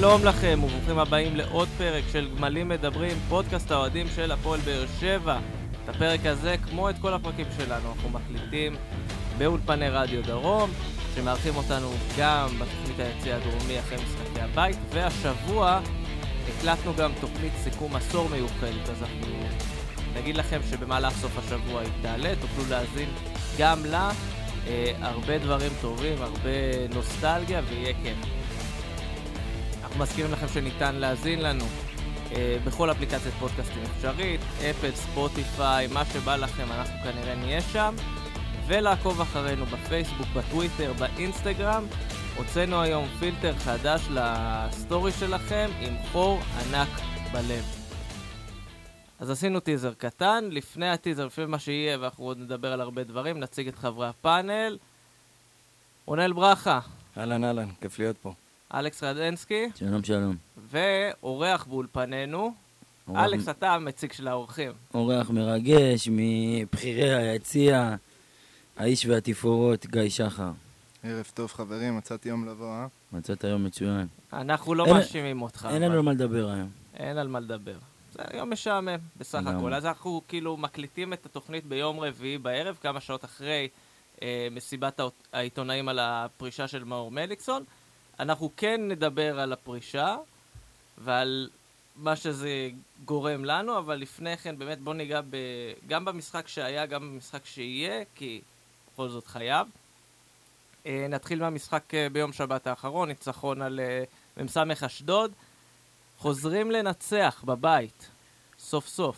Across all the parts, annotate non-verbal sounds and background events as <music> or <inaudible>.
שלום לכם וברוכים הבאים לעוד פרק של גמלים מדברים, פודקאסט האוהדים של הפועל באר שבע. את הפרק הזה, כמו את כל הפרקים שלנו, אנחנו מקליטים באולפני רדיו דרום, שמארחים אותנו גם בתוכנית היציא הדרומי אחרי משחקי הבית, והשבוע הקלטנו גם תוכנית סיכום עשור מיוחדת, אז אנחנו נגיד לכם שבמהלך סוף השבוע היא תעלה, תוכלו להאזין גם לה. אה, הרבה דברים טובים, הרבה נוסטלגיה ויהיה כיף. אנחנו מזכירים לכם שניתן להאזין לנו אה, בכל אפליקציית פודקאסטים אפשרית, אפל, ספוטיפיי, מה שבא לכם, אנחנו כנראה נהיה שם. ולעקוב אחרינו בפייסבוק, בטוויטר, באינסטגרם. הוצאנו היום פילטר חדש לסטורי שלכם עם חור ענק בלב. אז עשינו טיזר קטן, לפני הטיזר, לפני מה שיהיה, ואנחנו עוד נדבר על הרבה דברים, נציג את חברי הפאנל. רונל ברכה, אהלן אהלן, כיף להיות פה. אלכס רדנסקי, שלום שלום. ואורח באולפנינו. אורח- אלכס, אתה המציג של האורחים. אורח מרגש מבכירי היציע, האיש והתפאורות, גיא שחר. ערב טוב חברים, מצאתי יום לבוא, אה? מצאת היום מצוין. אנחנו לא אין- מאשימים אותך. אין אבל- לנו על מה לדבר היום. אין על מה לדבר. זה יום משעמם, בסך. הכל. אז אנחנו כאילו מקליטים את התוכנית ביום רביעי בערב, כמה שעות אחרי אה, מסיבת העיתונאים על הפרישה של מאור מליקסון. אנחנו כן נדבר על הפרישה ועל מה שזה גורם לנו, אבל לפני כן באמת בוא ניגע ב... גם במשחק שהיה, גם במשחק שיהיה, כי בכל זאת חייב. אה, נתחיל מהמשחק אה, ביום שבת האחרון, ניצחון על אה, מ"ס אשדוד. חוזרים לנצח בבית, סוף סוף.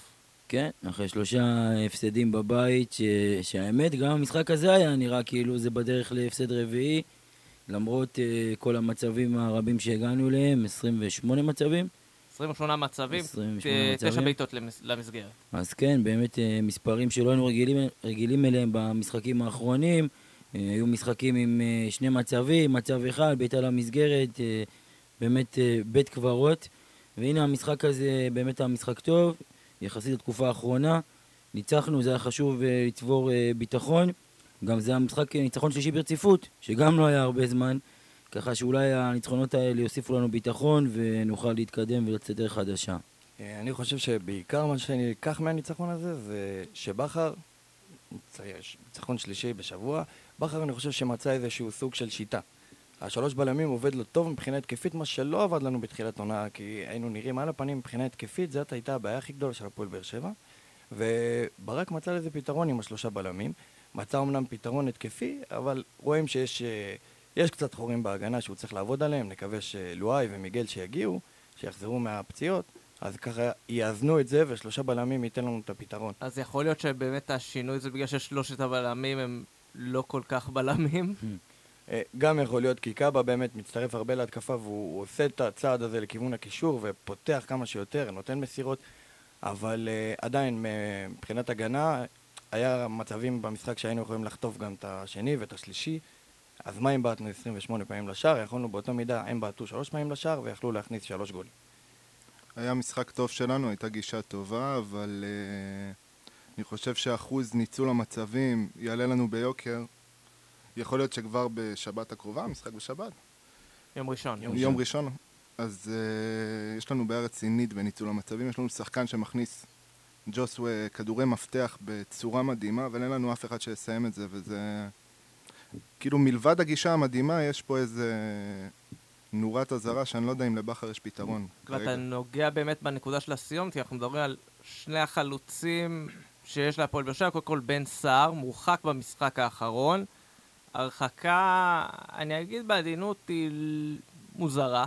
כן, אחרי שלושה הפסדים בבית, ש... שהאמת, גם המשחק הזה היה נראה כאילו זה בדרך להפסד רביעי, למרות uh, כל המצבים הרבים שהגענו אליהם, 28 מצבים. 28 מצבים, 28 ת- תשע. בעיטות למס- למסגרת. אז כן, באמת אה, מספרים שלא היינו רגילים, רגילים אליהם במשחקים האחרונים. אה, היו משחקים עם אה, שני מצבים, מצב אחד, בעיטה למסגרת, אה, באמת אה, בית קברות. והנה המשחק הזה באמת היה משחק טוב, יחסית לתקופה האחרונה. ניצחנו, זה היה חשוב אה, לצבור אה, ביטחון. גם זה המשחק ניצחון שלישי ברציפות, שגם לא היה הרבה זמן. ככה שאולי הניצחונות האלה יוסיפו לנו ביטחון ונוכל להתקדם ולצאת דרך חדשה. אה, אני חושב שבעיקר מה שאני אקח מהניצחון הזה זה שבכר, ניצחון שלישי בשבוע, בכר אני חושב שמצא איזשהו סוג של שיטה. השלוש בלמים עובד לו טוב מבחינה התקפית, מה שלא עבד לנו בתחילת עונה, כי היינו נראים על הפנים מבחינה התקפית, זאת הייתה הבעיה הכי גדולה של הפועל באר שבע. וברק מצא לזה פתרון עם השלושה בלמים. מצא אמנם פתרון התקפי, אבל רואים שיש אה, יש קצת חורים בהגנה שהוא צריך לעבוד עליהם. נקווה שלואי ומיגל שיגיעו, שיחזרו מהפציעות, אז ככה יאזנו את זה, ושלושה בלמים ייתן לנו את הפתרון. אז יכול להיות שבאמת השינוי זה בגלל ששלושת הבלמים הם לא כל כך בלמים. <laughs> אה, גם יכול להיות כי קאבה באמת מצטרף הרבה להתקפה והוא הוא עושה את הצעד הזה לכיוון הקישור ופותח כמה שיותר, נותן מסירות, אבל uh, עדיין מבחינת הגנה היה מצבים במשחק שהיינו יכולים לחטוף גם את השני ואת השלישי אז מה אם בעטנו 28 פעמים לשער? יכולנו באותה מידה, הם בעטו שלוש פעמים לשער ויכלו להכניס שלוש גולים. היה משחק טוב שלנו, הייתה גישה טובה, אבל uh, אני חושב שאחוז ניצול המצבים יעלה לנו ביוקר. יכול להיות שכבר בשבת הקרובה, משחק בשבת, יום ראשון. יום יום ראשון, אז uh, יש לנו בעיה רצינית בניצול המצבים. יש לנו שחקן שמכניס ג'וסווה כדורי מפתח בצורה מדהימה, אבל אין לנו אף אחד שיסיים את זה, וזה... כאילו מלבד הגישה המדהימה, יש פה איזה נורת אזהרה שאני לא יודע אם לבכר יש פתרון. ואתה. נוגע באמת בנקודה של הסיום, כי אנחנו מדברים על שני החלוצים שיש להפועל באר שבע, קודם כל בן סער, מורחק במשחק האחרון. הרחקה, אני אגיד בעדינות, היא מוזרה.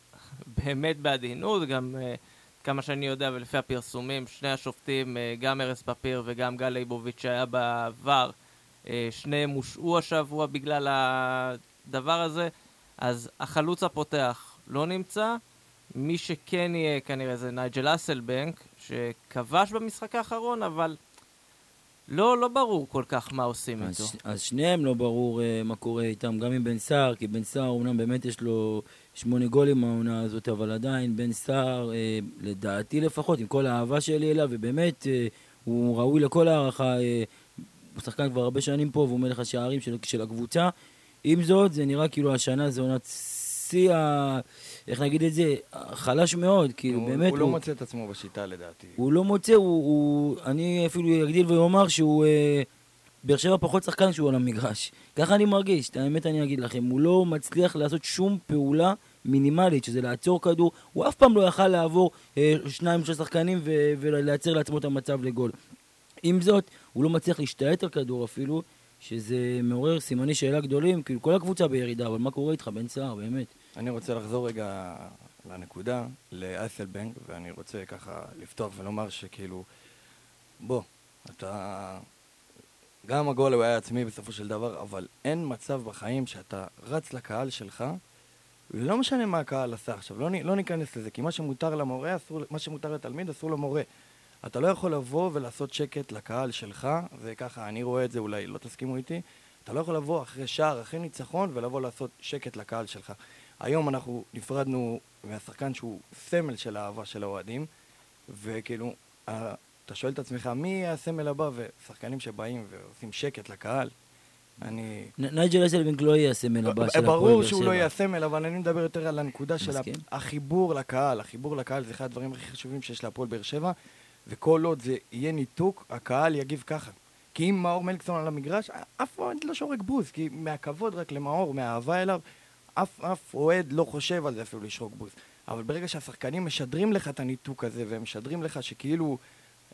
<laughs> באמת בעדינות, גם uh, כמה שאני יודע ולפי הפרסומים, שני השופטים, uh, גם ארז פפיר וגם גל ליבוביץ' שהיה בעבר, uh, שניהם הושעו השבוע בגלל הדבר הזה. אז החלוץ הפותח לא נמצא, מי שכן יהיה כנראה זה נייג'ל אסלבנק, שכבש במשחק האחרון, אבל לא, לא ברור כל כך מה עושים אז, איתו. אז שניהם לא ברור uh, מה קורה איתם, גם עם בן סער, כי בן סער אומנם באמת יש לו שמונה גולים מהעונה הזאת, אבל עדיין בן סער, uh, לדעתי לפחות, עם כל האהבה שלי אליו, ובאמת uh, הוא ראוי לכל הערכה, uh, הוא שחקן כבר הרבה שנים פה והוא מלך השערים של, של הקבוצה. עם זאת, זה נראה כאילו השנה זה עונת שיא ה... איך נגיד את זה? חלש מאוד, כאילו, הוא, באמת הוא לא מוצא את עצמו בשיטה לדעתי. הוא לא מוצא, הוא, הוא... אני אפילו אגדיל ואומר שהוא... אה, באר שבע פחות שחקן שהוא על המגרש. ככה אני מרגיש, את האמת אני אגיד לכם. הוא לא מצליח לעשות שום פעולה מינימלית, שזה לעצור כדור. הוא אף פעם לא יכל לעבור אה, שניים, שלושה שחקנים ו- ולייצר לעצמו את המצב לגול. עם זאת, הוא לא מצליח להשתלט על כדור אפילו, שזה מעורר סימני שאלה גדולים. כאילו, כל הקבוצה בירידה, אבל מה קורה איתך, בן סער, באמת? אני רוצה לחזור רגע לנקודה, לאסלבנק, ואני רוצה ככה לפתוח ולומר שכאילו, בוא, אתה... גם הגול הוא היה עצמי בסופו של דבר, אבל אין מצב בחיים שאתה רץ לקהל שלך, ולא משנה מה הקהל עשה עכשיו, לא, לא ניכנס לזה, כי מה שמותר למורה, אסור, מה שמותר לתלמיד, אסור למורה. אתה לא יכול לבוא ולעשות שקט לקהל שלך, וככה אני רואה את זה, אולי לא תסכימו איתי, אתה לא יכול לבוא אחרי שער, אחרי ניצחון, ולבוא לעשות שקט לקהל שלך. היום אנחנו נפרדנו מהשחקן שהוא סמל של האהבה של האוהדים, וכאילו, אתה שואל את עצמך, מי הסמל הבא? ושחקנים שבאים ועושים שקט לקהל, אני... נייג'ל אסלבנק לא יהיה הסמל הבא של הפועל באר שבע. ברור שהוא לא יהיה הסמל, אבל אני מדבר יותר על הנקודה של החיבור לקהל. החיבור לקהל זה אחד הדברים הכי חשובים שיש להפועל באר שבע, וכל עוד זה יהיה ניתוק, הקהל יגיב ככה. כי אם מאור מליקסון על המגרש, אף אוהד לא שורק בוז, כי מהכבוד רק למאור, מהאהבה אליו, אף, אף אוהד לא חושב על זה אפילו לשרוק בוז. אבל ברגע שהשחקנים משדרים לך את הניתוק הזה, והם משדרים לך שכאילו,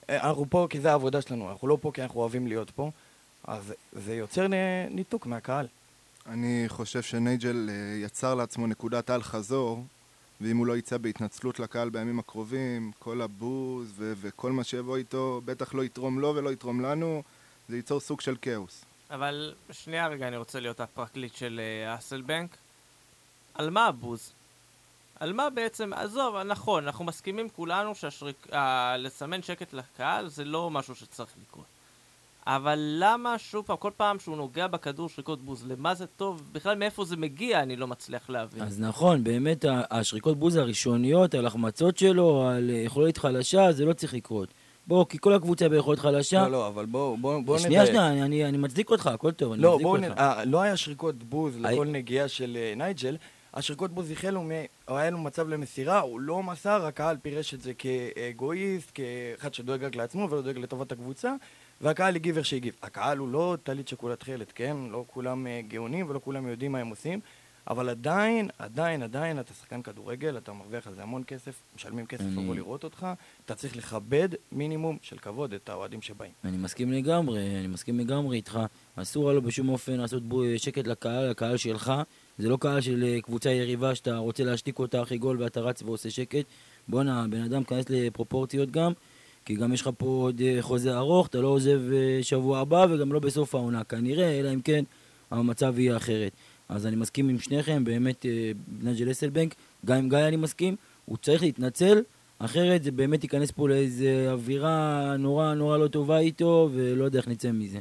אנחנו פה כי זה העבודה שלנו, אנחנו לא פה כי אנחנו אוהבים להיות פה, אז זה יוצר ניתוק מהקהל. אני חושב שנייג'ל אה, יצר לעצמו נקודת אל-חזור, ואם הוא לא יצא בהתנצלות לקהל בימים הקרובים, כל הבוז ו- וכל מה שיבוא איתו, בטח לא יתרום לו ולא יתרום לנו, זה ייצור סוג של כאוס. אבל שנייה רגע, אני רוצה להיות הפרקליט של אה, אסלבנק. על מה הבוז? על מה בעצם, עזוב, נכון, אנחנו מסכימים כולנו שלסמן שקט לקהל זה לא משהו שצריך לקרות. אבל למה שוב פעם, כל פעם שהוא נוגע בכדור שריקות בוז, למה זה טוב? בכלל מאיפה זה מגיע, אני לא מצליח להבין. אז נכון, באמת השריקות בוז הראשוניות, על החמצות שלו, על יכולת חלשה, זה לא צריך לקרות. בוא, כי כל הקבוצה ביכולת חלשה. לא, לא, אבל בוא, בוא, בוא נדייק. שנייה, שנייה, אני, אני, אני מצדיק אותך, הכל טוב, אני לא, מצדיק אותך. נ... אה, לא היה שריקות בוז לכל נגיעה של uh, נייג'ל, השריקות בוז החלו, היה לו מצב למסירה, הוא לא מסר, הקהל פירש את זה כאגואיסט, כאחד שדואג רק לעצמו ולא דואג לטובת הקבוצה, והקהל הגיב איך שהגיב. הקהל הוא לא טלית שכולה תכלת, כן? לא כולם uh, גאונים ולא כולם יודעים מה הם עושים, אבל עדיין, עדיין, עדיין אתה שחקן כדורגל, אתה מרוויח על זה המון כסף, משלמים כסף אני... לבוא לראות אותך, אתה צריך לכבד מינימום של כבוד את האוהדים שבאים. אני מסכים לגמרי, אני מסכים לגמרי איתך. אסור לו בשום אופן לעשות בו שקט לקהל, לקהל שלך. זה לא קהל של אה, קבוצה יריבה שאתה רוצה להשתיק אותה אחרי גול ואתה רץ ועושה שקט. בואנה, בן אדם, כנס לפרופורציות גם. כי גם יש לך פה עוד אה, חוזה ארוך, אתה לא עוזב אה, שבוע הבא וגם לא בסוף העונה כנראה, אלא אם כן המצב יהיה אחרת. אז אני מסכים עם שניכם, באמת נג'ל אסלבנק, גם עם גיא אני מסכים, הוא צריך להתנצל, אחרת זה באמת ייכנס פה לאיזה אווירה נורא נורא לא טובה איתו, ולא יודע איך נצא מזה.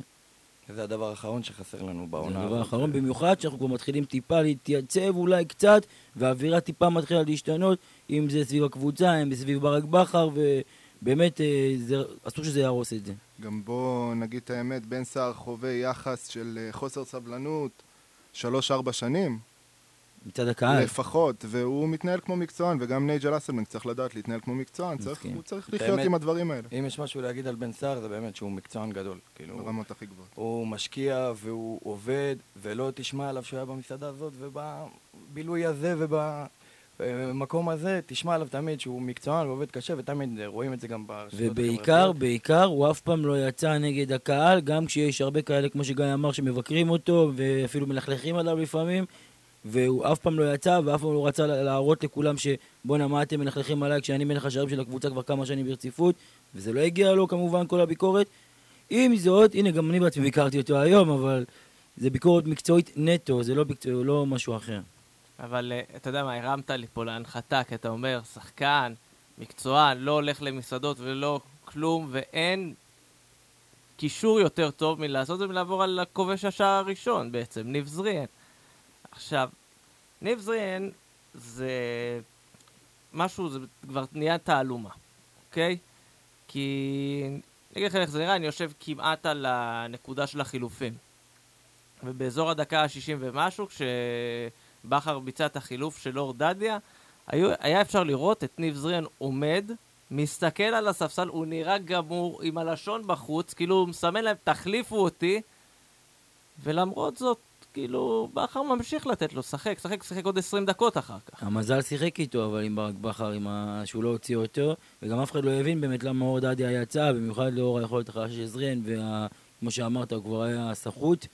זה הדבר האחרון שחסר לנו בעונה. זה הדבר האחרון, במיוחד שאנחנו כבר מתחילים טיפה להתייצב אולי קצת, והאווירה טיפה מתחילה להשתנות, אם זה סביב הקבוצה, אם זה סביב ברק בכר, ו... באמת, אה, זה, אסור שזה יהרוס את זה. גם בוא נגיד את האמת, בן סער חווה יחס של אה, חוסר סבלנות שלוש-ארבע שנים. מצד הקהל. לפחות, והוא מתנהל כמו מקצוען, וגם נייג'ל אסלמן צריך לדעת להתנהל כמו מקצוען, צריך, הוא צריך לחיות באמת, עם הדברים האלה. אם יש משהו להגיד על בן סער, זה באמת שהוא מקצוען גדול. כאילו, ברמות הכי גבוהות. הוא משקיע והוא עובד, ולא תשמע עליו שהוא היה במסעדה הזאת, ובבילוי הזה, וב... במקום הזה, תשמע עליו תמיד שהוא מקצוען ועובד קשה, ותמיד רואים את זה גם ברשתות ובעיקר, בעיקר, הוא אף פעם לא יצא נגד הקהל, גם כשיש הרבה כאלה, כמו שגיא אמר, שמבקרים אותו, ואפילו מלכלכים עליו לפעמים, והוא אף פעם לא יצא, ואף פעם לא רצה להראות לכולם שבואנה, מה אתם מלכלכים עליי כשאני מלך השערים של הקבוצה כבר כמה שנים ברציפות, וזה לא הגיע לו כמובן, כל הביקורת. עם זאת, הנה, גם אני בעצמי ביקרתי אותו היום, אבל זה ביקורת מקצועית נטו, זה לא, ביקצוע, לא משהו אחר. אבל uh, אתה יודע מה, הרמת לי פה להנחתה, כי אתה אומר, שחקן, מקצוען, לא הולך למסעדות ולא כלום, ואין קישור יותר טוב מלעשות זה מלעבור על הכובש השער הראשון בעצם, ניב זריאן. עכשיו, ניב זריאן זה משהו, זה כבר נהיה תעלומה, אוקיי? כי אני אגיד לך איך זה נראה, אני יושב כמעט על הנקודה של החילופים. ובאזור הדקה ה-60 ומשהו, כש... בכר ביצע את החילוף של אור דדיה, היו, היה אפשר לראות את ניב זריאן עומד, מסתכל על הספסל, הוא נראה גמור, עם הלשון בחוץ, כאילו הוא מסמן להם, תחליפו אותי, ולמרות זאת, כאילו, בכר ממשיך לתת לו, שחק, שחק, שחק עוד 20 דקות אחר כך. המזל שיחק איתו, אבל עם ברק בכר, ה... שהוא לא הוציא אותו, וגם אף אחד לא הבין באמת למה אור דדיה יצא, במיוחד לאור היכולת החלשה של זריאן, וכמו שאמרת, הוא כבר היה סחוט,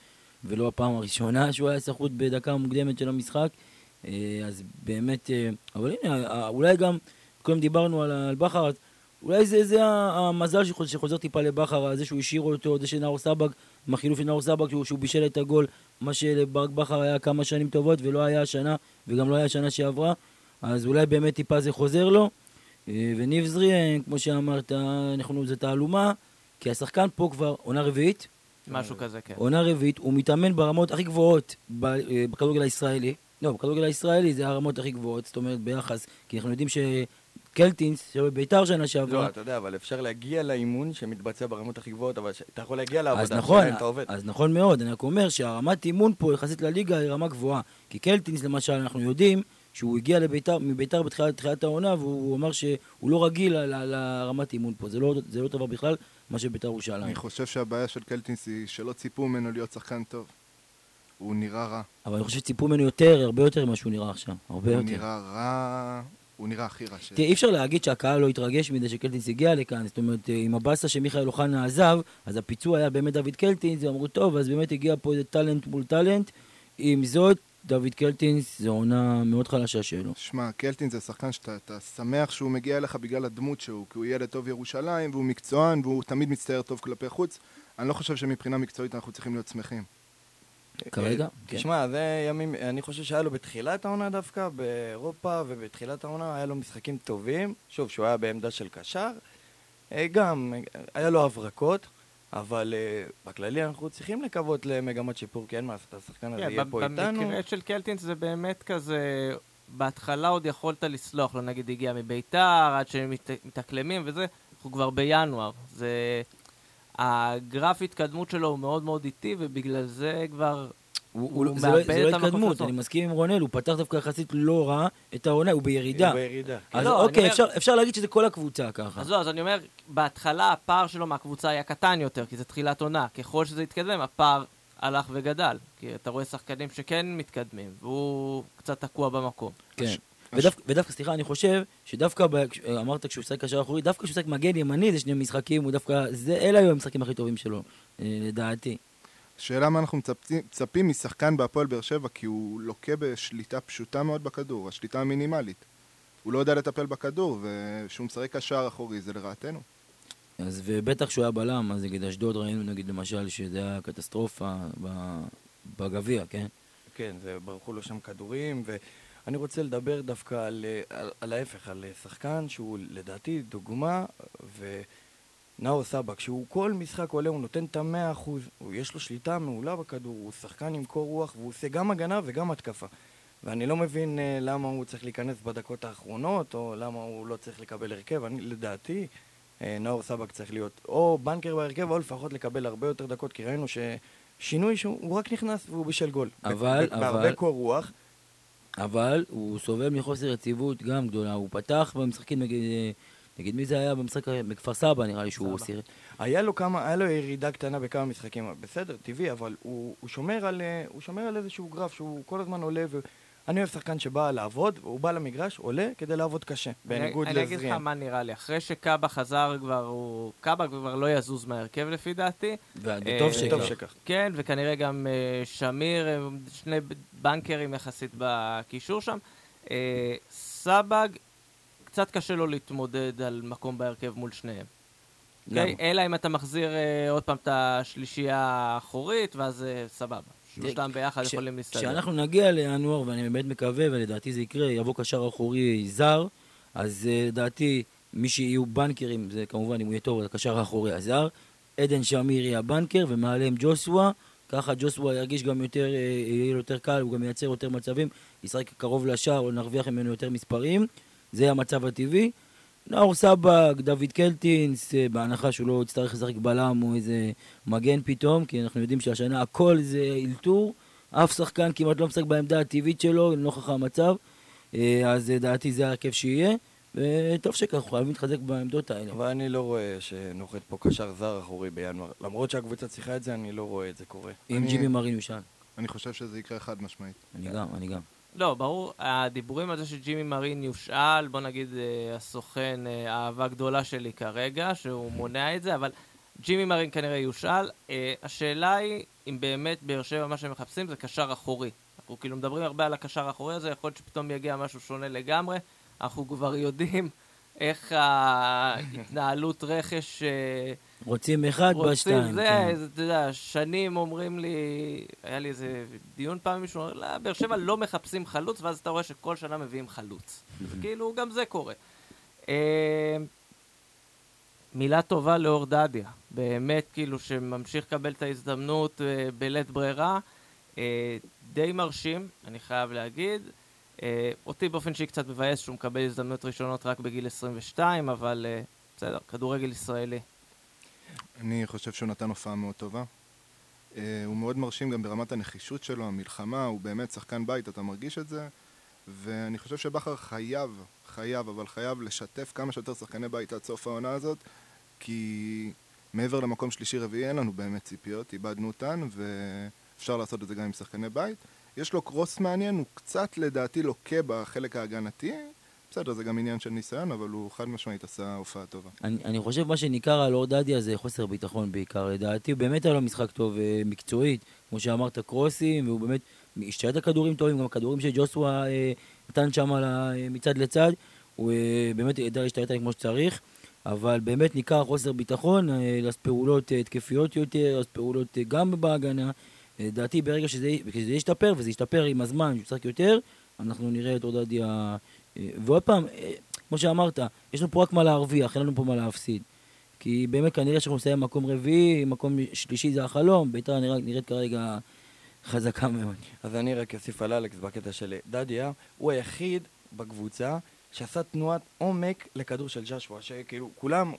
ולא הפעם הראשונה שהוא היה סחוט בדקה מוקדמת של המשחק. אה, אז באמת, אה, אבל הנה, אה, אולי גם, קודם דיברנו על, על בכר, אולי זה, זה המזל שחוזר, שחוזר טיפה לבכר, זה שהוא השאיר אותו, זה שנאור סבג, עם החילוף של נאור סבג, שהוא, שהוא בישל את הגול, מה שלברק בכר היה כמה שנים טובות ולא היה השנה, וגם לא היה השנה שעברה, אז אולי באמת טיפה זה חוזר לו. וניב זריאן, כמו שאמרת, אנחנו, זה תעלומה, כי השחקן פה כבר עונה רביעית. משהו כזה, כן. עונה רביעית, הוא מתאמן ברמות הכי גבוהות בכדורגל הישראלי. לא, בכדורגל הישראלי זה הרמות הכי גבוהות, זאת אומרת ביחס, כי אנחנו יודעים שקלטינס, שבביתר שנה שעברה... לא, אתה יודע, אבל אפשר להגיע לאימון שמתבצע ברמות הכי גבוהות, אבל אתה יכול להגיע לעבודה, אז נכון, אתה עובד. אז נכון מאוד, אני רק אומר שהרמת אימון פה יחסית לליגה היא רמה גבוהה. כי קלטינס, למשל, אנחנו יודעים שהוא הגיע לביתר, מביתר בתחילת העונה, והוא אמר שהוא לא רגיל לרמת אימון פה, זה לא, זה לא דבר בכלל, מה שביתר ירושלים. אני חושב שהבעיה של קלטינס היא שלא ציפו ממנו להיות שחקן טוב. הוא נראה רע. אבל אני חושב שציפו ממנו יותר, הרבה יותר ממה שהוא נראה עכשיו. הרבה הוא יותר. הוא נראה רע, הוא נראה הכי רע ש... תראה, אי אפשר להגיד שהקהל לא התרגש מזה שקלטינס הגיע לכאן, זאת אומרת, עם הבאסה שמיכאל אוחנה עזב, אז הפיצוי היה באמת דוד קלטינס, ואמרו, טוב, אז באמת הגיע פה איזה טאלנט מול טאלנט. עם זאת, דוד קלטינס זו עונה מאוד חלשה שלו. שמע, קלטינס זה שחקן שאתה שמח שהוא מגיע אליך בגלל הדמות שהוא, כי הוא ילד טוב ירושלים, והוא מקצוען, והוא תמיד מצטייר טוב כלפי חוץ. אני לא חושב שמבחינה מקצועית אנחנו צריכים להיות שמחים. כרגע? כן. תשמע, זה ימים, אני חושב שהיה לו בתחילת העונה דווקא, באירופה, ובתחילת העונה היה לו משחקים טובים. שוב, שהוא היה בעמדה של קשר. אה, גם, היה לו הברקות. אבל uh, בכללי אנחנו צריכים לקוות למגמת שיפור, כי אין מה לעשות, השחקן הזה yeah, יהיה פה איתנו. במקרה של קלטינס זה באמת כזה, בהתחלה עוד יכולת לסלוח לו, נגיד הגיע מביתר, עד שהם מת, מתאקלמים וזה, אנחנו כבר בינואר. זה... הגרף התקדמות שלו הוא מאוד מאוד איטי, ובגלל זה כבר הוא, הוא, הוא זה לא, זה לא התקדמות, אני מסכים עם רונל, הוא פתח דווקא יחסית לא רע את העונה, הוא בירידה. הוא בירידה. אז לא, אוקיי, אומר... אפשר, אפשר להגיד שזה כל הקבוצה ככה. אז לא, אז אני אומר, בהתחלה הפער שלו מהקבוצה היה קטן יותר, כי זה תחילת עונה. ככל שזה התקדם, הפער הלך וגדל. כי אתה רואה שחקנים שכן מתקדמים, והוא קצת תקוע במקום. כן. ודווקא, ודווקא, סליחה, אני חושב שדווקא, ב, אמרת כשהוא שחק קשר אחורי, דווקא כשהוא שחק מגן ימני, זה שני משחקים, הוא דווקא, זה, אלה היו המשחקים הכי טובים שלו, אה, לדעתי. השאלה מה אנחנו מצפים, מצפים משחקן בהפועל באר שבע, כי הוא לוקה בשליטה פשוטה מאוד בכדור, השליטה המינימלית. הוא לא יודע לטפל בכדור, וכשהוא משחק קשר אחורי זה לרעתנו. אז ובטח כשהוא היה בלם, אז נגיד אשדוד ראינו נגיד למשל שזה היה קטסטרופה בגביע, כן? כן, זה ברחו לו שם כדורים, ואני רוצה לדבר דווקא על, על, על ההפך, על שחקן שהוא לדעתי דוגמה, ו... נאור סבק, שהוא כל משחק עולה, הוא נותן את המאה אחוז, יש לו שליטה מעולה בכדור, הוא שחקן עם קור רוח, והוא עושה גם הגנה וגם התקפה. ואני לא מבין uh, למה הוא צריך להיכנס בדקות האחרונות, או למה הוא לא צריך לקבל הרכב. אני, לדעתי, uh, נאור סבק צריך להיות או בנקר בהרכב, או לפחות לקבל הרבה יותר דקות, כי ראינו ששינוי שהוא רק נכנס והוא בשל גול. אבל, ב- אבל... בהרבה קור רוח. אבל הוא סובל מחוסר יציבות גם גדולה. הוא פתח במשחקים נגד... נגיד מי זה היה במשחק בכפר סבא, נראה לי שהוא סירט. היה לו כמה, היה לו ירידה קטנה בכמה משחקים, בסדר, טבעי, אבל הוא, הוא, שומר על, הוא שומר על איזשהו גרף שהוא כל הזמן עולה, ואני אוהב שחקן שבא לעבוד, הוא בא למגרש, עולה כדי לעבוד קשה, בניגוד לזריאן. אני אגיד לך מה נראה לי, אחרי שקאבה חזר כבר, הוא... קאבה כבר לא יזוז מהרכב לפי דעתי. וטוב שכך. כן, וכנראה גם שמיר, שני בנקרים יחסית בקישור שם. סבג, קצת קשה לו להתמודד על מקום בהרכב מול שניהם. Okay, אוקיי? אלא אם אתה מחזיר uh, עוד פעם את השלישייה האחורית, ואז uh, סבבה. שלושתם ביחד ש... יכולים להסתדר. כשאנחנו נגיע לינואר, ואני באמת מקווה, ולדעתי זה יקרה, יבוא קשר אחורי זר, אז uh, לדעתי מי שיהיו בנקרים, זה כמובן אם הוא יהיה טוב, הקשר האחורי הזר. עדן שמיר יהיה הבנקר, ומעליהם ג'וסווה. ככה ג'וסווה ירגיש גם יותר, יהיה לו יותר קל, הוא גם ייצר יותר מצבים, ישחק קרוב לשער, נרוויח ממנו יותר מספרים. זה המצב הטבעי. נאור סבג, דוד קלטינס, אה, בהנחה שהוא לא יצטרך לשחק בלם או איזה מגן פתאום, כי אנחנו יודעים שהשנה הכל זה אלתור, אף שחקן כמעט לא משחק בעמדה הטבעית שלו, לנוכח המצב. אה, אז לדעתי זה ההרכב שיהיה, וטוב שכך, אנחנו חייבים להתחזק בעמדות האלה. אבל אני לא רואה שנוחת פה קשר זר אחורי בינואר. למרות שהקבוצה צריכה את זה, אני לא רואה את זה קורה. אם אני- ג'ימי מרין יושן. אני חושב שזה יקרה חד משמעית. אני גם, אני גם. לא, ברור, הדיבורים על זה שג'ימי מרין יושאל, בוא נגיד אה, הסוכן, אה, אהבה גדולה שלי כרגע, שהוא מונע את זה, אבל ג'ימי מרין כנראה יושאל. אה, השאלה היא, אם באמת באר שבע מה שהם מחפשים זה קשר אחורי. אנחנו כאילו מדברים הרבה על הקשר האחורי הזה, יכול להיות שפתאום יגיע משהו שונה לגמרי. אנחנו כבר יודעים איך ההתנהלות רכש... אה, רוצים אחד רוצים, בשתיים. זה, כן. זה, אתה יודע, שנים אומרים לי, היה לי איזה דיון פעם עם מישהו, אומר, לא, באר שבע לא מחפשים חלוץ, ואז אתה רואה שכל שנה מביאים חלוץ. כאילו, גם זה קורה. אה, מילה טובה לאור דדיה, באמת, כאילו, שממשיך לקבל את ההזדמנות אה, בלית ברירה. די מרשים, אני חייב להגיד. אה, אותי באופן שהיא קצת מבאס שהוא מקבל הזדמנויות ראשונות רק בגיל 22, אבל אה, בסדר, כדורגל ישראלי. אני חושב שהוא נתן הופעה מאוד טובה. Uh, הוא מאוד מרשים גם ברמת הנחישות שלו, המלחמה, הוא באמת שחקן בית, אתה מרגיש את זה. ואני חושב שבכר חייב, חייב, אבל חייב לשתף כמה שיותר שחקני בית עד סוף העונה הזאת, כי מעבר למקום שלישי-רביעי אין לנו באמת ציפיות, איבדנו אותן, ואפשר לעשות את זה גם עם שחקני בית. יש לו קרוס מעניין, הוא קצת לדעתי לוקה בחלק ההגנתי. בסדר, זה גם עניין של ניסיון, אבל הוא חד משמעית עשה הופעה טובה. אני, אני חושב מה שניכר על אור דדיה זה חוסר ביטחון בעיקר, לדעתי. הוא באמת היה לו משחק טוב אה, מקצועית, כמו שאמרת, קרוסים, והוא באמת השתלט על כדורים טובים, גם הכדורים שג'וסווה אה, נתן שם אה, מצד לצד, הוא אה, באמת ידע להשתלט עליהם כמו שצריך, אבל באמת ניכר חוסר ביטחון, אה, לפעולות אה, התקפיות יותר, לפעולות אה, גם בהגנה. לדעתי ברגע שזה, ישתפר, וזה ישתפר עם הזמן, ישחק יותר, אנחנו נראה את אור דדיה... אה, ועוד פעם, אה, כמו שאמרת, יש לנו פה רק מה להרוויח, אין לנו פה מה להפסיד. כי באמת כנראה שאנחנו נסיים מקום רביעי, מקום שלישי זה החלום, ביתר נראה- נראית כרגע חזקה מאוד. אז אני רק אוסיף על אלכס בקטע של דדיה, הוא היחיד בקבוצה שעשה תנועת עומק לכדור של ג'שווה, שכאילו כולם,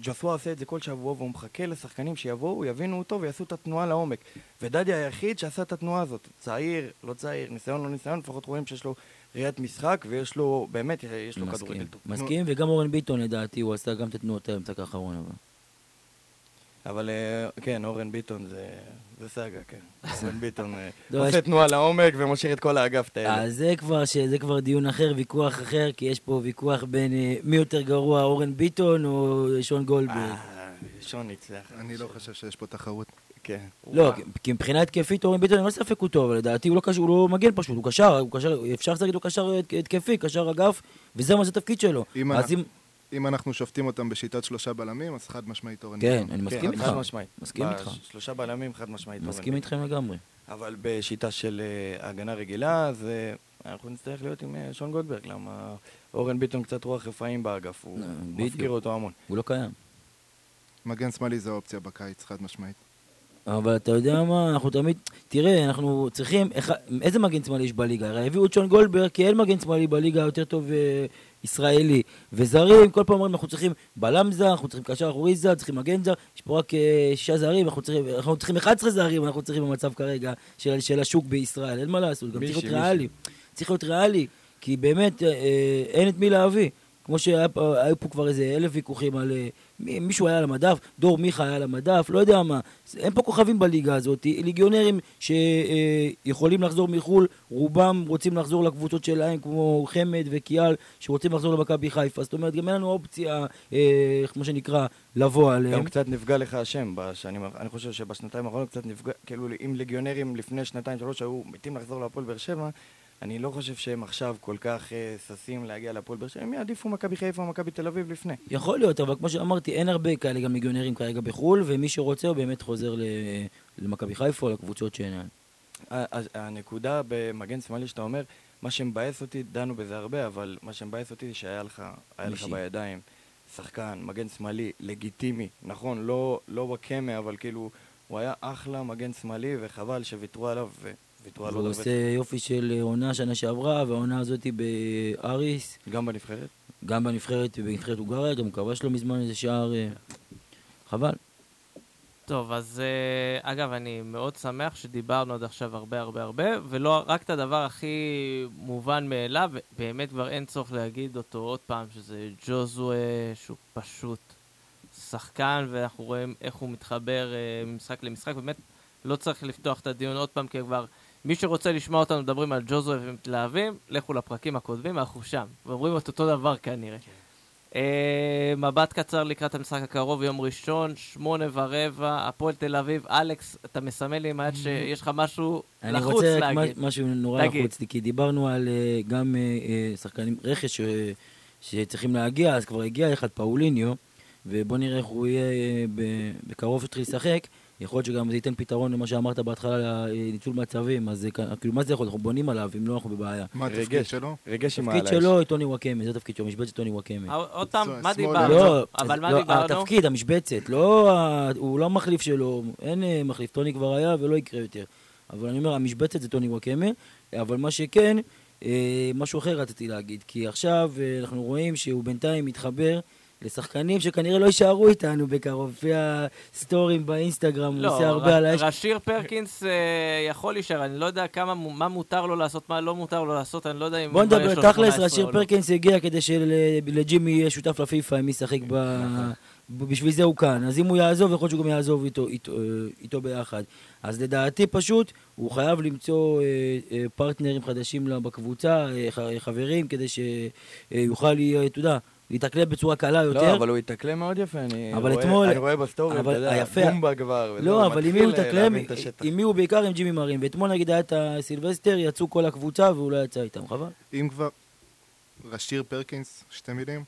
ג'סווה עושה את זה כל שבוע והוא מחכה לשחקנים שיבואו, יבינו אותו ויעשו את התנועה לעומק. ודדיה היחיד שעשה את התנועה הזאת. צעיר, לא צעיר, ניסיון, לא ניסיון, לפחות רואים שיש לו ראיית משחק ויש לו, באמת, יש לו כדורגל טוב. מסכים, וגם אורן ביטון לדעתי, הוא עשה גם את התנועות במשחק האחרון. אבל. אבל אה, כן, אורן ביטון זה, זה סאגה, כן. <laughs> אורן ביטון אה, לא, עושה תנועה לעומק ומשאיר את כל האגף את האלה. אז זה כבר, ש- זה כבר דיון אחר, ויכוח אחר, כי יש פה ויכוח בין אה, מי יותר גרוע, אורן ביטון או שון גולדברג. אה, שון ניצח. אני לא חושב שיש פה תחרות. כן. לא. כי- מבחינה התקפית אורן ביטון, אין לו ספק הוא טוב, אבל לדעתי הוא לא קשור, הוא לא מגן פשוט, הוא קשר, הוא קשר, אפשר לשחק איתו קשר התק- התקפי, קשר אגף, וזה מה זה התפקיד שלו. אם אז אנחנו- אם... אם אנחנו שופטים אותם בשיטת שלושה בלמים, אז חד משמעית אורן כן. אני מסכים כן, איתך. חד משמעית. מסכים איתך. שלושה בלמים, חד משמעית. מסכים אורן איתכם לגמרי. אבל בשיטה של אה, הגנה רגילה, אז אנחנו נצטרך להיות עם אה, שון גולדברג, למה אורן ביטון קצת רוח רפאים באגף, הוא אה, מפקיר. אותו המון. הוא לא קיים. מגן שמאלי זה אופציה בקיץ, חד משמעית. אבל אתה יודע מה, אנחנו תמיד, תראה, אנחנו צריכים, אחד- איזה מגן שמאלי יש בליגה? הרי הביאו את שון גולדברג כי אין מגן שמאלי בליגה יותר טוב אה, ישראלי. וזרים, כל פעם אומרים, אנחנו צריכים בלם זר, אנחנו צריכים קשר אחורי זר, צריכים מגן זר, יש פה רק אה, שישה זרים, אנחנו צריכים, אנחנו צריכים 11 זרים, אנחנו צריכים במצב כרגע של, של השוק בישראל, אין מה לעשות, גם צריך להיות ריאלי. צריך להיות ריאלי, כי באמת אה, אה, אין את מי להביא. כמו שהיו פה, כבר איזה אלף ויכוחים על אה, מי- מישהו היה על המדף, דור מיכה היה על המדף, לא יודע מה. אין פה כוכבים בליגה הזאת, ליגיונרים שיכולים לחזור מחו"ל, רובם רוצים לחזור לקבוצות שלהם, כמו חמד וקיאל, שרוצים לחזור למכבי חיפה. זאת אומרת, גם אין לנו אופציה, אה, כמו שנקרא, לבוא עליהם. גם קצת נפגע לך השם בשנים, אני חושב שבשנתיים האחרונות קצת נפגע, כאילו אם לגיונרים לפני שנתיים שלוש היו מתים לחזור להפועל באר שבע, אני לא חושב שהם עכשיו כל כך אה, ששים להגיע להפועל באר שבע, הם יעדיפו מכבי חיפה או מכבי תל אביב לפני. יכול להיות, אבל כמו שאמרתי, אין הרבה כאלה גם ליגיונרים כרגע בחו"ל, ומי שרוצה הוא באמת חוזר למכבי חיפה או לקבוצות שאינן. הנקודה במגן שמאלי שאתה אומר, מה שמבאס אותי, דנו בזה הרבה, אבל מה שמבאס אותי זה שהיה לך, היה לך. בידיים שחקן, מגן שמאלי, לגיטימי, נכון, לא, לא בקמא, אבל כאילו, הוא היה אחלה מגן שמאלי, וחבל שוויתרו עליו, והוא עושה יופי של עונה שנה שעברה, והעונה הזאת באריס, גם בנבחרת. גם בנבחרת, בנבחרת הונגריה, גם הוא כבש לו מזמן איזה שער, אה, חבל. טוב, אז אה, אגב, אני מאוד שמח שדיברנו עד עכשיו הרבה הרבה הרבה, ולא רק את הדבר הכי מובן מאליו, באמת כבר אין צורך להגיד אותו עוד פעם, שזה ג'וזווה, שהוא פשוט שחקן, ואנחנו רואים איך הוא מתחבר אה, ממשחק למשחק, באמת לא צריך לפתוח את הדיון עוד פעם, כי כבר מי שרוצה לשמוע אותנו מדברים על ג'וזווה ומתלהבים, לכו לפרקים הקודמים, אנחנו שם, ואומרים את אותו דבר כנראה. אה, מבט קצר לקראת המשחק הקרוב, יום ראשון, שמונה ורבע, הפועל תל אביב. אלכס, אתה מסמן לי עם היד שיש לך משהו אני לחוץ רוצה רק להגיד. מ- משהו נורא תגיד. לחוץ כי דיברנו על אה, גם אה, שחקנים רכש ש- שצריכים להגיע, אז כבר הגיע אחד פאוליניו, ובוא נראה איך הוא יהיה ב- בקרוב יתחיל לשחק. יכול להיות שגם זה ייתן פתרון למה שאמרת בהתחלה, לניצול מצבים, אז כאילו מה זה יכול? אנחנו בונים עליו, אם לא אנחנו בבעיה. מה התפקיד. שלו? רגש עם התפקיד. שלו היא טוני וואקמה, זה התפקיד שלו, משבצת טוני וואקמה. עוד פעם, מה דיברנו? לא, אבל מה לא, דיברנו? התפקיד, המשבצת, לא, הוא לא המחליף שלו, אין אה, מחליף, טוני כבר היה ולא יקרה יותר. אבל אני אומר, המשבצת זה טוני וואקמה, אבל מה שכן, אה, משהו אחר רציתי להגיד, כי עכשיו אה, אנחנו רואים שהוא בינתיים מתחבר לשחקנים שכנראה לא יישארו איתנו בקרוב, לפי הסטורים באינסטגרם, הוא לא, עושה הרבה על האש. רשיר פרקינס אה, יכול להישאר, אני לא יודע כמה, מה מותר לו לעשות, מה לא מותר לו לעשות, אני לא יודע אם בוא נדבר, תכלס, 18 רשיר לא. פרקינס הגיע כדי שלג'ימי יהיה שותף לפיפא, מי ישחק ב... ב- בשביל זה הוא כאן. אז אם הוא יעזוב, יכול להיות שהוא גם יעזוב איתו, איתו, אה, איתו ביחד. אז לדעתי פשוט, הוא חייב למצוא אה, אה, פרטנרים חדשים בקבוצה, אה, חברים, כדי שיוכל, אה, אתה יודע, להתאקלם בצורה קלה יותר. לא, אבל הוא התאקלם מאוד יפה, אני אבל רואה- אתמול- אני רואה בסטורי, אתה אבל יודע, היפה- בומבה כבר. וזה, לא, אבל עם מי הוא אה, התאקלם? עם מי הוא בעיקר? עם ג'ימי מרים. ואתמול נגיד היה את הסילבסטר, יצאו כל הקבוצה והוא לא יצא איתם, חבל. אם כבר, רשיר פרקינס, שתי מילים.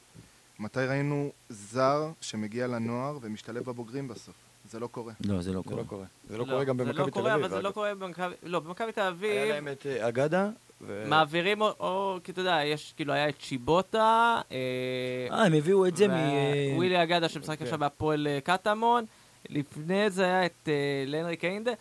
מתי ראינו זר שמגיע לנוער ומשתלב בבוגרים בסוף? זה לא קורה. לא, זה לא זה קורה. לא קורה. זה לא קורה גם במכבי תל אביב. זה לא קורה, אבל זה אגב. לא קורה במכבי... לא, במכבי תל היה אביב להם את אה, אגדה, ו- מעבירים, או- או, כי אתה יודע, יש, כאילו, היה את שיבוטה, אה, אה, הם הביאו את זה מ... ווילי אגדה שמשחק כן. עכשיו בהפועל אה, קטמון. לפני זה היה את אה, לנרי קיינדה.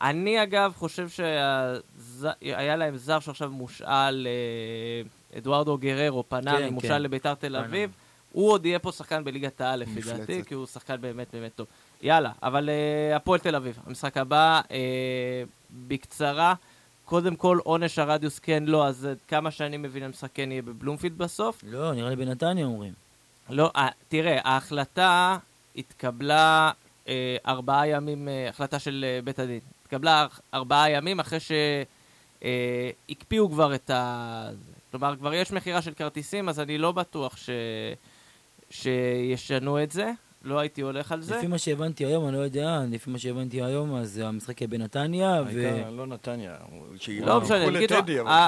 אני אגב חושב שהיה להם זר שעכשיו מושאל, אה, אדוארדו גררו, פנה, כן, מושאל כן. לביתר תל. אביב. הוא עוד יהיה פה שחקן בליגת העל לפי. דעתי, כי הוא שחקן באמת באמת טוב. יאללה, אבל אה, הפועל תל אביב, המשחק הבא, אה, בקצרה. קודם כל, עונש הרדיוס כן לא, אז אה, כמה שאני מבין המשחק כן יהיה בבלומפילד בסוף. לא, נראה לי בנתניה אומרים. לא, אה, תראה, ההחלטה התקבלה אה, ארבעה ימים, אה, החלטה של אה, בית הדין. התקבלה אר- ארבעה ימים אחרי שהקפיאו כבר את ה... כלומר, כבר יש מכירה של כרטיסים, אז אני לא בטוח ש... שישנו את זה. לא הייתי הולך על זה. לפי מה שהבנתי היום, אני לא יודע, לפי מה שהבנתי היום, אז המשחק יהיה בנתניה, ו... לא נתניה. שהיא- לא משנה, אה,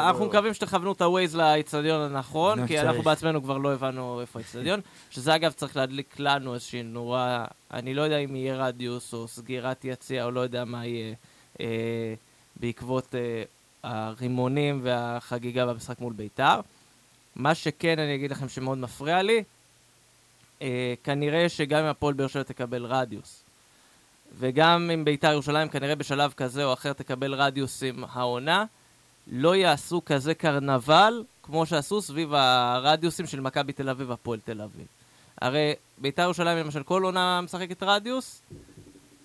זה אנחנו לא- מקווים שתכוונו את הווייז לאיצטדיון הנכון, לא כי. אנחנו בעצמנו כבר לא הבנו איפה האיצטדיון, שזה אגב צריך להדליק לנו איזושהי נורה, אני לא יודע אם יהיה רדיוס או סגירת יציע או לא יודע מה יהיה אה, בעקבות אה, הרימונים והחגיגה במשחק מול בית"ר. מה שכן אני אגיד לכם שמאוד מפריע לי, אה, כנראה שגם אם הפועל באר שבע תקבל רדיוס, וגם אם בית"ר ירושלים כנראה בשלב כזה או אחר תקבל רדיוס עם העונה, לא יעשו כזה קרנבל כמו שעשו סביב הרדיוסים של מכבי תל אביב והפועל תל אביב. הרי בית"ר ירושלים למשל כל עונה משחקת רדיוס,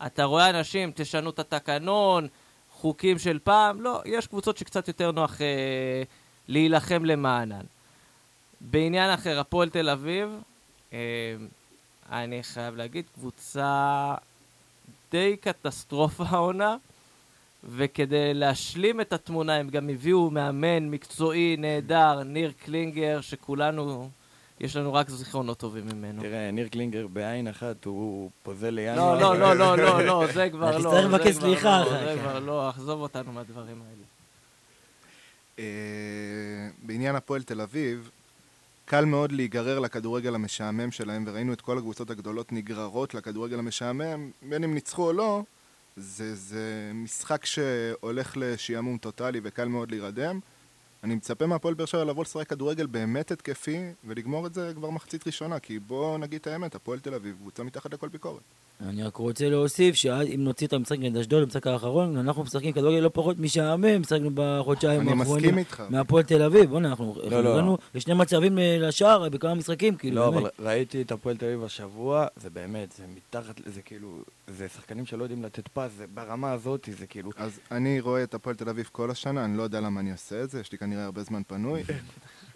אתה רואה אנשים, תשנו את התקנון, חוקים של פעם, לא, יש קבוצות שקצת יותר נוח אה, להילחם למענן. בעניין אחר, הפועל תל אביב, אני חייב להגיד, קבוצה די קטסטרופה העונה, וכדי להשלים את התמונה הם גם הביאו מאמן מקצועי נהדר, ניר קלינגר, שכולנו, יש לנו רק זיכרונות טובים ממנו. תראה, ניר קלינגר בעין אחת, הוא פוזל לא, לינואר. לא, לא, לא, לא, לא, זה כבר לא. תצטרך זה לבקש סליחה לא, אחר זה כך. כבר לא, עזוב אותנו מהדברים האלה. אה, בעניין הפועל תל אביב, קל מאוד להיגרר לכדורגל המשעמם שלהם, וראינו את כל הקבוצות הגדולות נגררות לכדורגל המשעמם, בין אם ניצחו או לא, זה, זה משחק שהולך לשעמום טוטאלי וקל מאוד להירדם. אני מצפה מהפועל באר שבע לבוא לשחק כדורגל באמת התקפי, ולגמור את זה כבר מחצית ראשונה, כי בואו נגיד את האמת, הפועל תל אביב קבוצה מתחת לכל ביקורת. אני רק רוצה להוסיף שאם נוציא את המשחק נגד אשדוד, במשחק האחרון, אנחנו משחקים כדורגל לא פחות משעמם, משחקנו בחודשיים אני האחרונים. מסכים איתך. מהפועל תל אביב, בוא'נה, אנחנו לא, לא. הגענו לשני מצבים אה, לשער בכמה משחקים, כאילו, לא, באמת. אבל ראיתי את הפועל תל אביב השבוע, זה באמת, זה מתחת, זה כאילו, זה שחקנים שלא יודעים לתת פס, זה ברמה הזאת, זה כאילו... אז אני רואה את הפועל תל אביב כל השנה, אני לא יודע למה אני עושה את זה, יש לי כנראה הרבה זמן פנוי.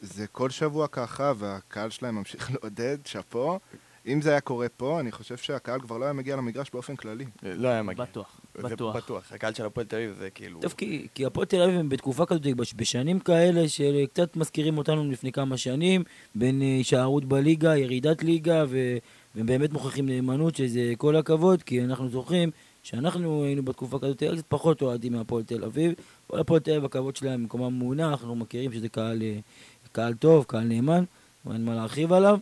זה כל שבוע ככה, והקהל שלהם ממשיך <laughs> לעודד, שאפו. אם זה היה קורה פה, אני חושב שהקהל כבר לא היה מגיע למגרש באופן כללי. לא היה מגיע. בטוח, בטוח. בטוח. הקהל של הפועל תל אביב זה כאילו... טוב, כי, כי הפועל תל אביב הם בתקופה כזאת, בש- בשנים כאלה שקצת מזכירים אותנו לפני כמה שנים, בין אה, הישארות בליגה, ירידת ליגה, ו, והם באמת מוכיחים נאמנות, שזה כל הכבוד, כי אנחנו זוכרים שאנחנו היינו בתקופה כזאת קצת פחות אוהדים מהפועל תל אביב. כל הפועל תל אביב, הכבוד שלהם במקומם מונח, אנחנו מכירים שזה קהל, אה, קהל טוב, קהל נאמן, אין מה להרחיב עליו.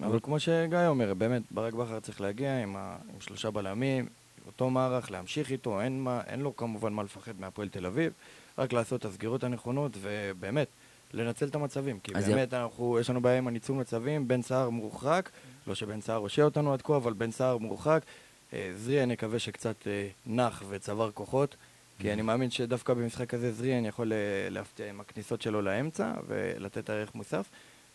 אבל כמו שגיא אומר, באמת, ברק בכר צריך להגיע עם, ה... עם שלושה בלמים, אותו מערך, להמשיך איתו, אין, מה... אין לו כמובן מה לפחד מהפועל תל אביב, רק לעשות את הסגירות הנכונות, ובאמת, לנצל את המצבים. כי באמת, אנחנו, יש לנו בעיה עם הניצול מצבים, בן סער מורחק, לא שבן סער הושע אותנו עד כה, אבל בן סער מורחק. אה, זריאן נקווה שקצת אה, נח וצבר כוחות, כי אני מאמין שדווקא במשחק הזה זריאן יכול אה, להפתיע עם הכניסות שלו לאמצע ולתת ערך מוסף,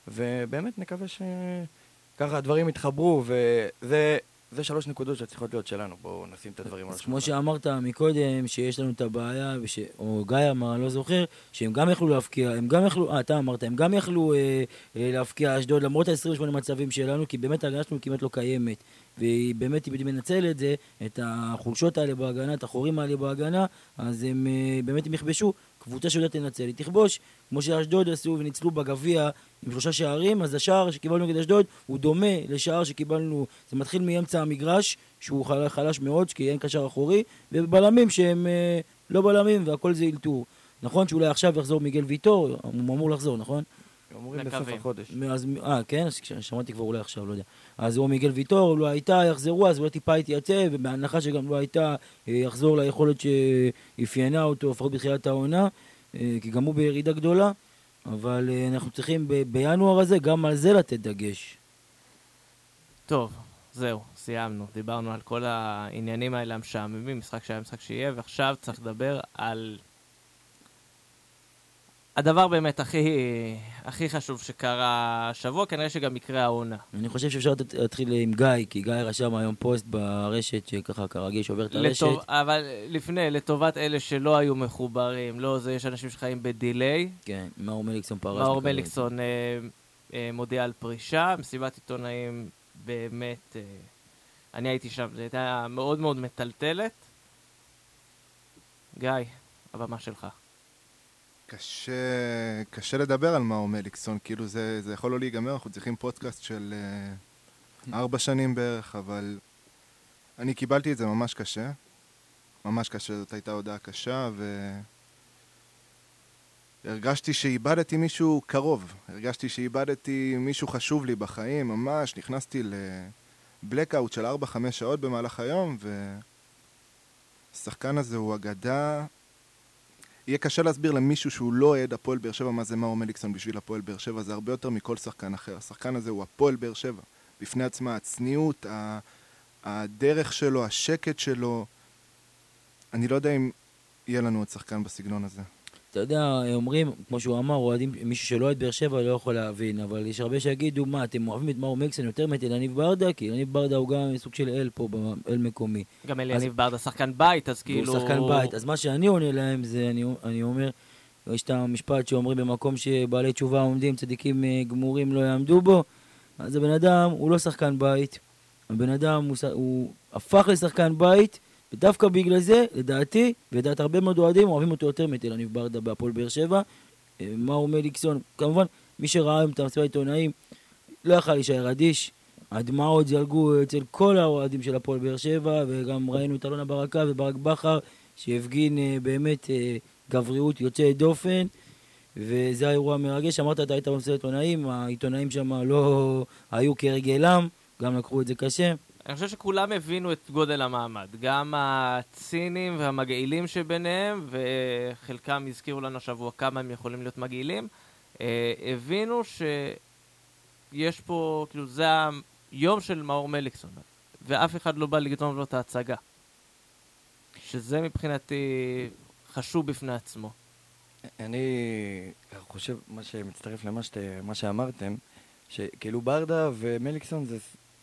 ובאמת נקווה שככה הדברים יתחברו, וזה זה שלוש נקודות שצריכות להיות שלנו, בואו נשים את הדברים על אז כמו השולחן. שאמרת מקודם, שיש לנו את הבעיה, וש... או גיא אמר, לא זוכר, שהם גם יכלו להפקיע, הם גם יכלו, אה, אתה אמרת, הם גם יכלו אה, אה, להפקיע אשדוד, למרות ה-28 מצבים שלנו, כי באמת ההגנה שלנו כמעט לא קיימת. והיא באמת, היא מנצלת זה, את החולשות האלה בהגנה, את החורים האלה בהגנה, אז הם אה, באמת הם יכבשו. קבוצה שיודעת לנצל, היא תכבוש, כמו שאשדוד עשו וניצלו בגביע עם שלושה שערים, אז השער שקיבלנו נגד אשדוד הוא דומה לשער שקיבלנו, זה מתחיל מאמצע המגרש, שהוא חל- חלש מאוד, כי אין קשר אחורי, ובלמים שהם אה, לא בלמים והכל זה אלתור. נכון שאולי עכשיו יחזור מיגל ויטור, הוא אמור לחזור, נכון? אומרים בסוף. החודש. אז, אה, כן? שמעתי כבר אולי עכשיו, לא יודע. אז או מיגל ויטור, לא הייתה, יחזרו, אז אולי טיפה יתייצב, ובהנחה שגם לא הייתה, אה, יחזור ליכולת שאפיינה אותו, לפחות בתחילת העונה, אה, כי גם הוא בירידה גדולה, אבל אה, אנחנו צריכים ב- בינואר הזה גם על זה לתת דגש. טוב, זהו, סיימנו. דיברנו על כל העניינים האלה המשעממים, משחק שהיה משחק שיהיה, ועכשיו צריך לדבר על הדבר באמת הכי, הכי חשוב שקרה השבוע, כנראה שגם יקרה העונה. אני חושב שאפשר להתחיל עם גיא, כי גיא רשם היום פוסט ברשת, שככה כרגיל שובר את הרשת. לטוב, אבל לפני, לטובת אלה שלא היו מחוברים, לא זה, יש אנשים שחיים בדיליי. כן, מאור מליקסון פרש. מאור. מליקסון אה, אה, מודיע על פרישה, מסיבת עיתונאים באמת, אה, אני הייתי שם, זו הייתה מאוד מאוד מטלטלת. גיא, הבמה שלך. קשה, קשה לדבר על מאור מליקסון, כאילו זה, זה יכול לא להיגמר, אנחנו צריכים פודקאסט של אה, ארבע שנים בערך, אבל אני קיבלתי את זה ממש קשה. ממש קשה, זאת הייתה הודעה קשה, והרגשתי שאיבדתי מישהו קרוב. הרגשתי שאיבדתי מישהו חשוב לי בחיים, ממש נכנסתי לבלקאוט של 4-5 שעות במהלך היום, והשחקן הזה הוא אגדה. יהיה קשה להסביר למישהו שהוא לא אוהד הפועל באר שבע מה זה מאור מליקסון בשביל הפועל באר שבע, זה הרבה יותר מכל שחקן אחר. השחקן הזה הוא הפועל באר שבע. בפני עצמה, הצניעות, הדרך שלו, השקט שלו. אני לא יודע אם יהיה לנו עוד שחקן בסגנון הזה. אתה יודע, אומרים, כמו שהוא אמר, אוהדים, מישהו שלא אוהד באר שבע לא יכול להבין, אבל יש הרבה שיגידו, מה, אתם אוהבים את מאור מליקסון יותר מאת אלניב ברדה? כי אלניב ברדה הוא גם סוג של אל פה, אל מקומי. גם אליניב ברדה שחקן בית, אז כאילו... והוא שחקן בית. אז מה שאני עונה להם זה, אני, אני אומר, יש את המשפט שאומרים במקום שבעלי תשובה עומדים, צדיקים אה, גמורים לא יעמדו בו, אז הבן אדם הוא לא שחקן בית, הבן אדם הוא, הוא הפך לשחקן בית, ודווקא בגלל זה, לדעתי, ולדעת הרבה מאוד אוהדים, אוהבים אותו יותר מאת אלניב ברדה בהפועל באר שבע. אה, מאור מליקסון, כמובן, מי שראה היום את המסיבת העיתונאים, לא יכל להישאר אדיש. הדמעות זלגו אצל כל האוהדים של הפועל באר שבע, וגם ראינו את אלונה ברקה וברק בכר, שהפגין אה, באמת אה, גבריות יוצאת דופן, וזה האירוע המרגש. אמרת, אתה היית במסיבת עיתונאים, העיתונאים שם לא היו כהרגלם, גם לקחו את זה קשה. אני חושב שכולם הבינו את גודל המעמד. גם הצינים והמגעילים שביניהם, וחלקם הזכירו לנו השבוע כמה הם יכולים להיות מגעילים, אה, הבינו שיש פה, כאילו, זה היום של מאור מליקסון, ואף אחד לא בא לגנוב לו את ההצגה. שזה מבחינתי חשוב בפני עצמו. אני חושב, מה שמצטרף למה מה שאמרתם, שכאילו ברדה ומליקסון זה,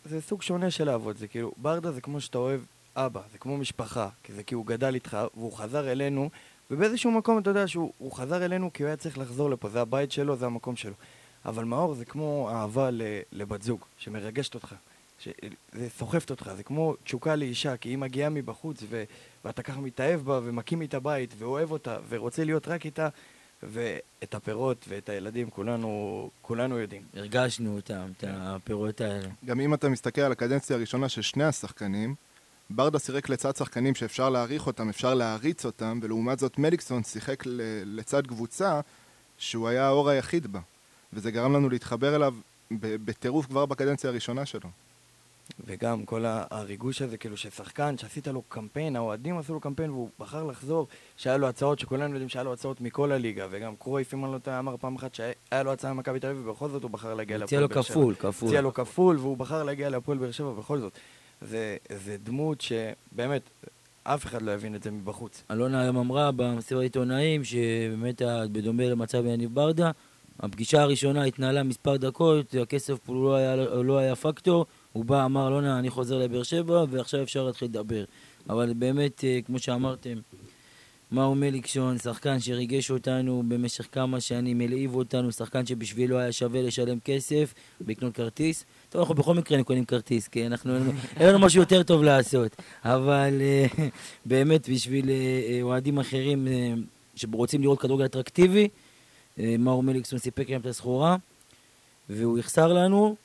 זה סוג שונה של לעבוד. זה כאילו, ברדה זה כמו שאתה אוהב אבא, זה כמו משפחה, כי זה כי הוא גדל איתך, והוא חזר אלינו, ובאיזשהו מקום אתה יודע שהוא חזר אלינו כי הוא היה צריך לחזור לפה, זה הבית שלו, זה המקום שלו. אבל מאור זה כמו אהבה לבת זוג, שמרגשת אותך. זה סוחפת אותך, זה כמו תשוקה לאישה, כי היא מגיעה מבחוץ ו... ואתה ככה מתאהב בה ומקים איתה בית ואוהב אותה ורוצה להיות רק איתה ואת הפירות ואת הילדים כולנו, כולנו יודעים. הרגשנו אותם, את הפירות האלה. גם אם אתה מסתכל על הקדנציה הראשונה של שני השחקנים, ברדה שיחק לצד שחקנים שאפשר להעריך אותם, אפשר להריץ אותם, ולעומת זאת מליקסון שיחק לצד קבוצה שהוא היה האור היחיד בה. וזה גרם לנו להתחבר אליו בטירוף כבר בקדנציה הראשונה שלו. וגם כל הריגוש הזה, כאילו ששחקן, שעשית לו קמפיין, האוהדים עשו לו קמפיין והוא בחר לחזור, שהיה לו הצעות, שכולנו יודעים שהיה לו הצעות מכל הליגה, וגם קרויף, אם אני לא טועה, אמר פעם אחת שהיה לו הצעה ממכבי תל אביב, ובכל זאת הוא בחר להגיע להפועל באר שבע. הציע לו כפול, כפול. הציע לו כפול, והוא בחר להגיע להפועל באר שבע בכל זאת. זה, זה דמות שבאמת, אף אחד לא יבין את זה מבחוץ. אלונה היום אמרה במסיבת עיתונאים, שבאמת, בדומה למצב יניב ברדה, הפגישה הראשונה התנהלה מספר דקות, הכסף פה לא היה, לא היה פקטור. הוא בא, אמר, אלונה, אני חוזר לבאר שבע, ועכשיו אפשר להתחיל לדבר. אבל באמת, אה, כמו שאמרתם, מאור מליקשון, שחקן שריגש אותנו במשך כמה שנים, הלהיב אותנו, שחקן שבשבילו היה שווה לשלם כסף, לקנות כרטיס. טוב, אנחנו בכל מקרה קונים כרטיס, כי אנחנו, אין לנו משהו יותר טוב לעשות. אבל אה, באמת, בשביל אה, אוהדים אחרים שרוצים לראות כדורגל אטרקטיבי, מאור מליקסון סיפק להם את הסחורה, והוא יחסר לנו,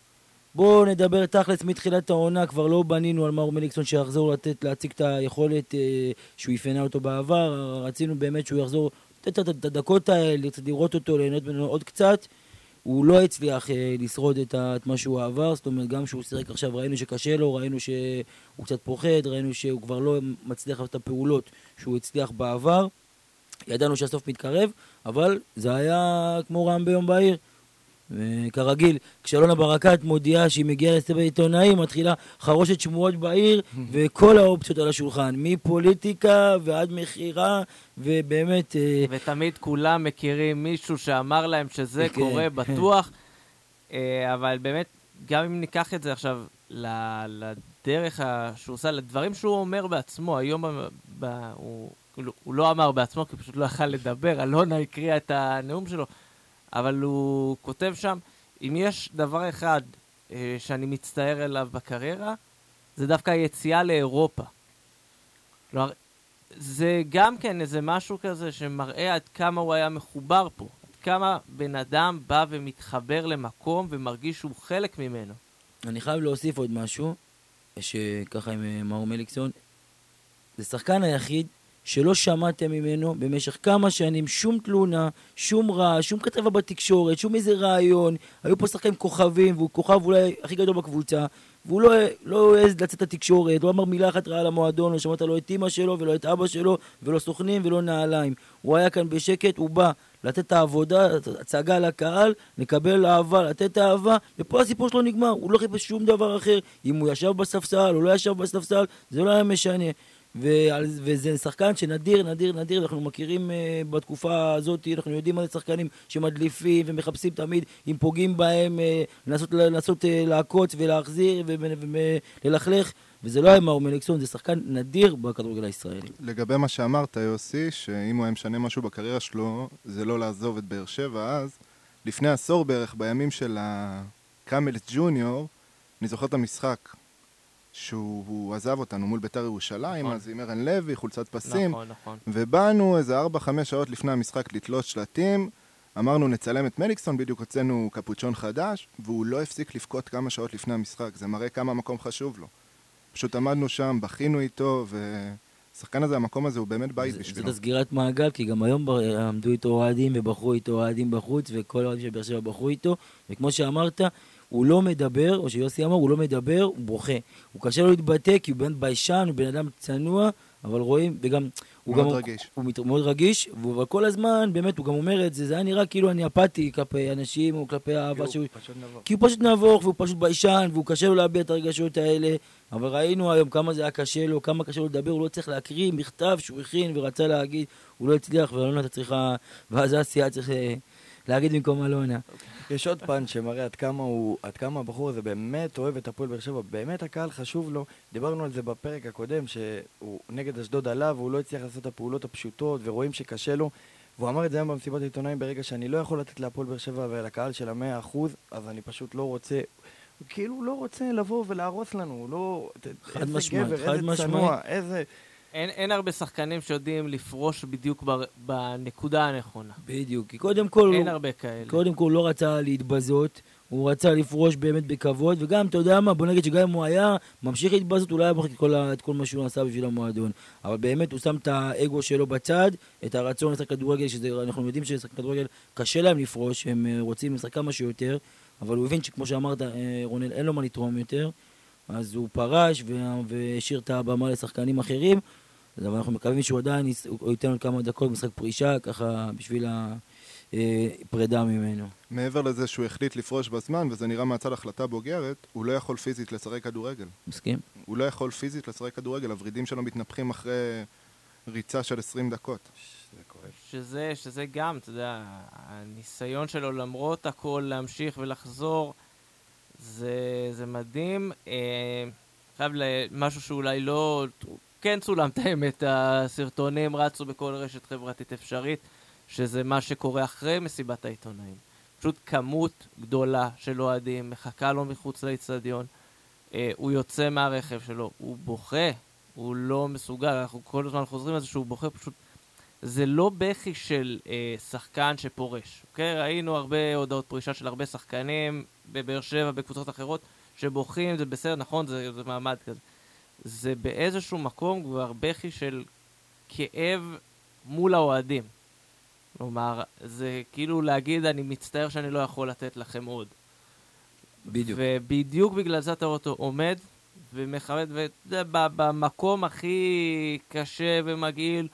בואו נדבר תכלס מתחילת העונה, כבר לא בנינו על מאור מליקסון שיחזור לתת, להציג את היכולת אה, שהוא אפיינה אותו בעבר, רצינו באמת שהוא יחזור, לתת את הדקות האלה, לראות אותו, ליהנות ממנו עוד קצת. הוא לא הצליח אה, לשרוד את, ה, את מה שהוא עבר, זאת אומרת, גם כשהוא שיחק עכשיו ראינו שקשה לו, ראינו שהוא קצת פוחד, ראינו שהוא כבר לא מצליח את הפעולות שהוא הצליח בעבר. ידענו שהסוף מתקרב, אבל זה היה כמו רעם ביום בהיר. וכרגיל, כשאלונה ברקת מודיעה שהיא מגיעה לסבל עיתונאים, מתחילה חרושת שמועות בעיר, וכל האופציות על השולחן, מפוליטיקה ועד מכירה, ובאמת... אה, ותמיד כולם מכירים מישהו שאמר להם שזה כן, קורה כן. בטוח, אה, אבל באמת, גם אם ניקח את זה עכשיו לדרך שהוא עושה, לדברים שהוא אומר בעצמו, היום הוא, כאילו, הוא לא אמר בעצמו, כי פשוט לא יכל לדבר, אלונה הקריאה את הנאום שלו. אבל הוא כותב שם, אם יש דבר אחד אה, שאני מצטער אליו בקריירה, זה דווקא היציאה לאירופה. כלומר, זה גם כן איזה משהו כזה שמראה עד כמה הוא היה מחובר פה. עד כמה בן אדם בא ומתחבר למקום ומרגיש שהוא חלק ממנו. אני חייב להוסיף עוד משהו, שככה עם אה, מאור מליקסון. זה שחקן היחיד שלא שמעתם ממנו במשך כמה שנים שום תלונה, שום רעש, שום כתבה בתקשורת, שום איזה רעיון. היו פה שחקנים כוכבים, והוא כוכב אולי הכי גדול בקבוצה, והוא לא, לא העז לצאת לתקשורת, לא אמר מילה אחת רעה למועדון, לא שמעת לא את אמא שלו ולא את אבא שלו, ולא סוכנים ולא נעליים. הוא היה כאן בשקט, הוא בא לתת העבודה, הצגה לקהל, לקבל אהבה, לתת אהבה, ופה הסיפור שלו נגמר, הוא לא חיפש שום דבר אחר. אם הוא ישב בספסל או לא ישב בספסל, זה לא היה משנה. וזה שחקן שנדיר, נדיר, נדיר, אנחנו מכירים uh, בתקופה הזאת, אנחנו יודעים מה זה שחקנים שמדליפים ומחפשים תמיד, אם פוגעים בהם, uh, לנסות, לנסות uh, לעקוץ ולהחזיר וללכלך, וזה לא היה מאור מליקסון, זה שחקן נדיר בכדורגל הישראלי. לגבי מה שאמרת, יוסי, שאם הוא היה משנה משהו בקריירה שלו, זה לא לעזוב את באר שבע אז, לפני עשור בערך, בימים של הקאמלס ג'וניור, אני זוכר את המשחק שהוא עזב אותנו מול ביתר ירושלים, נכון. אז עם ערן לוי, חולצת פסים. נכון, נכון. ובאנו איזה 4-5 שעות לפני המשחק לתלות שלטים, אמרנו נצלם את מליקסון, בדיוק הוצאנו קפוצ'ון חדש, והוא לא הפסיק לבכות כמה שעות לפני המשחק, זה מראה כמה המקום חשוב לו. פשוט עמדנו שם, בכינו איתו, והשחקן הזה, המקום הזה הוא באמת בית בשבילו. זאת סגירת מעגל, כי גם היום עמדו איתו אוהדים ובחרו איתו אוהדים בחוץ, וכל האוהדים של באר שבע בחרו איתו, וכמו שאמרת, הוא לא מדבר, או שיוסי אמר, הוא לא מדבר, הוא בוכה. הוא קשה לו להתבטא, כי הוא בן ביישן, הוא בן אדם צנוע, אבל רואים, וגם... הוא מאוד גם, רגיש. הוא מת- מאוד רגיש, אבל כל הזמן, באמת, הוא גם אומר את זה, זה היה נראה כאילו אני אפאתי כלפי אנשים, או כלפי האהבה שהוא... פשוט נבוך. כי הוא פשוט נבוך, והוא פשוט ביישן, והוא קשה לו להביע את הרגשות האלה. אבל ראינו היום כמה זה היה קשה לו, כמה קשה לו לדבר, הוא לא צריך להקריא מכתב שהוא הכין ורצה להגיד, הוא לא הצליח, ואלונה אתה צריכה... ואז אסיה צריך אה, להגיד במקום אלונה. יש עוד פן שמראה עד כמה הוא, עד כמה הבחור הזה באמת אוהב את הפועל באר שבע, באמת הקהל חשוב לו. דיברנו על זה בפרק הקודם, שהוא נגד אשדוד עלה והוא לא הצליח לעשות את הפעולות הפשוטות, ורואים שקשה לו. והוא אמר את זה היום במסיבת העיתונאים, ברגע שאני לא יכול לתת להפועל באר שבע ולקהל של המאה אחוז, אז אני פשוט לא רוצה, הוא כאילו לא רוצה לבוא ולהרוס לנו, הוא לא... חד איזה משמעית, גבר, חד איזה משמעית. צנוע, איזה... אין, אין הרבה שחקנים שיודעים לפרוש בדיוק בר, בנקודה הנכונה. בדיוק, כי קודם כל... אין הוא- הרבה כאלה. קודם כל הוא לא רצה להתבזות, הוא רצה לפרוש באמת בכבוד, וגם, אתה יודע מה, בוא נגיד שגם אם הוא היה ממשיך להתבזות, הוא לא היה מוחק את את כל מה שהוא עשה בשביל המועדון. אבל באמת הוא שם את האגו שלו בצד, את הרצון לשחק כדורגל, שאנחנו יודעים שלשחק כדורגל קשה להם לפרוש, הם אה, רוצים לשחק כמה שיותר, אבל הוא הבין שכמו שאמרת, אה, רונל, אין לו מה לתרום יותר, אז הוא פרש והשאיר את הבמה לשחקנים אחרים. אז אנחנו מקווים שהוא עדיין הוא ייתן עוד כמה דקות משחק פרישה, ככה בשביל הפרידה ממנו. מעבר לזה שהוא החליט לפרוש בזמן, וזה נראה מהצד החלטה בוגרת, הוא לא יכול פיזית לשחק כדורגל. מסכים? הוא לא יכול פיזית לשחק כדורגל, הוורידים שלו מתנפחים אחרי ריצה של 20 דקות. כואב. שזה, שזה גם, אתה יודע, הניסיון שלו למרות הכל להמשיך ולחזור, זה, זה מדהים. אה, חייב למשהו שאולי לא... כן צולם את האמת, הסרטונים רצו בכל רשת חברתית אפשרית, שזה מה שקורה אחרי מסיבת העיתונאים. פשוט כמות גדולה של אוהדים מחכה לו מחוץ לאצטדיון. אה, הוא יוצא מהרכב שלו, הוא בוכה, הוא לא מסוגל, אנחנו כל הזמן חוזרים על זה שהוא בוכה, פשוט זה לא בכי של אה, שחקן שפורש, אוקיי? ראינו הרבה הודעות פרישה של הרבה שחקנים בבאר שבע, בקבוצות אחרות, שבוכים, זה בסדר, נכון, זה, זה מעמד כזה. זה באיזשהו מקום כבר בכי של כאב מול האוהדים. כלומר, זה כאילו להגיד, אני מצטער שאני לא יכול לתת לכם עוד. בדיוק. ובדיוק בגלל זה אתה רואה אותו עומד ומכבד, ובמקום הכי קשה ומגעיל,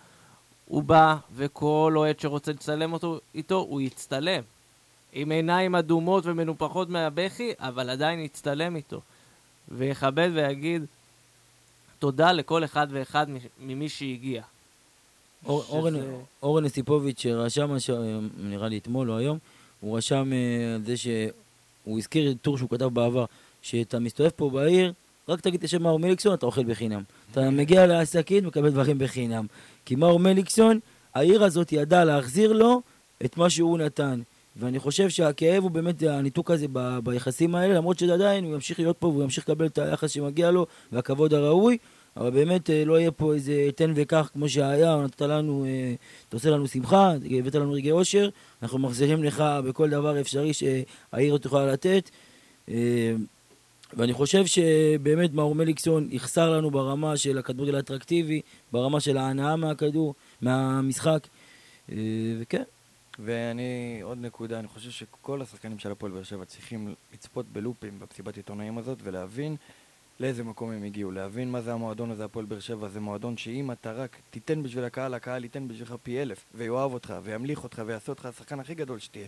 הוא בא, וכל אוהד שרוצה לצלם אותו איתו, הוא יצטלם. עם עיניים אדומות ומנופחות מהבכי, אבל עדיין יצטלם איתו. ויכבד ויגיד תודה לכל אחד ואחד ממי שהגיע. אור- שזה- אורן- אורן אסיפוביץ' רשם, נראה לי אתמול או היום, הוא רשם אה, על זה שהוא הזכיר טור שהוא כתב בעבר, שאתה מסתובב פה בעיר, רק תגיד את השם מאור מליקסון, אתה אוכל בחינם. אתה <laughs> מגיע לעסקים, מקבל דברים בחינם. כי מאור מליקסון, העיר הזאת ידעה להחזיר לו את מה שהוא נתן. ואני חושב שהכאב הוא באמת הניתוק הזה ב- ביחסים האלה, למרות שעדיין הוא ימשיך להיות פה והוא ימשיך לקבל את היחס שמגיע לו והכבוד הראוי, אבל באמת אה, לא יהיה פה איזה תן וקח כמו שהיה, נתת לנו, אה, אתה עושה לנו שמחה, הבאת לנו רגעי אושר, אנחנו מחזירים לך בכל דבר אפשרי שהעיר תוכל לתת. אה, ואני חושב שבאמת מאור מליקסון יחסר לנו ברמה של הכדורגל האטרקטיבי, ברמה של ההנאה מהכדור, מהמשחק, וכן. ואני, עוד נקודה, אני חושב שכל השחקנים של הפועל באר שבע צריכים לצפות בלופים במסיבת עיתונאים הזאת ולהבין לאיזה מקום הם הגיעו, להבין מה זה המועדון הזה, הפועל באר שבע, זה מועדון שאם אתה רק תיתן בשביל הקהל, הקהל ייתן בשבילך פי אלף, ויאהב אותך, וימליך אותך, ויעשה אותך השחקן הכי גדול שתהיה.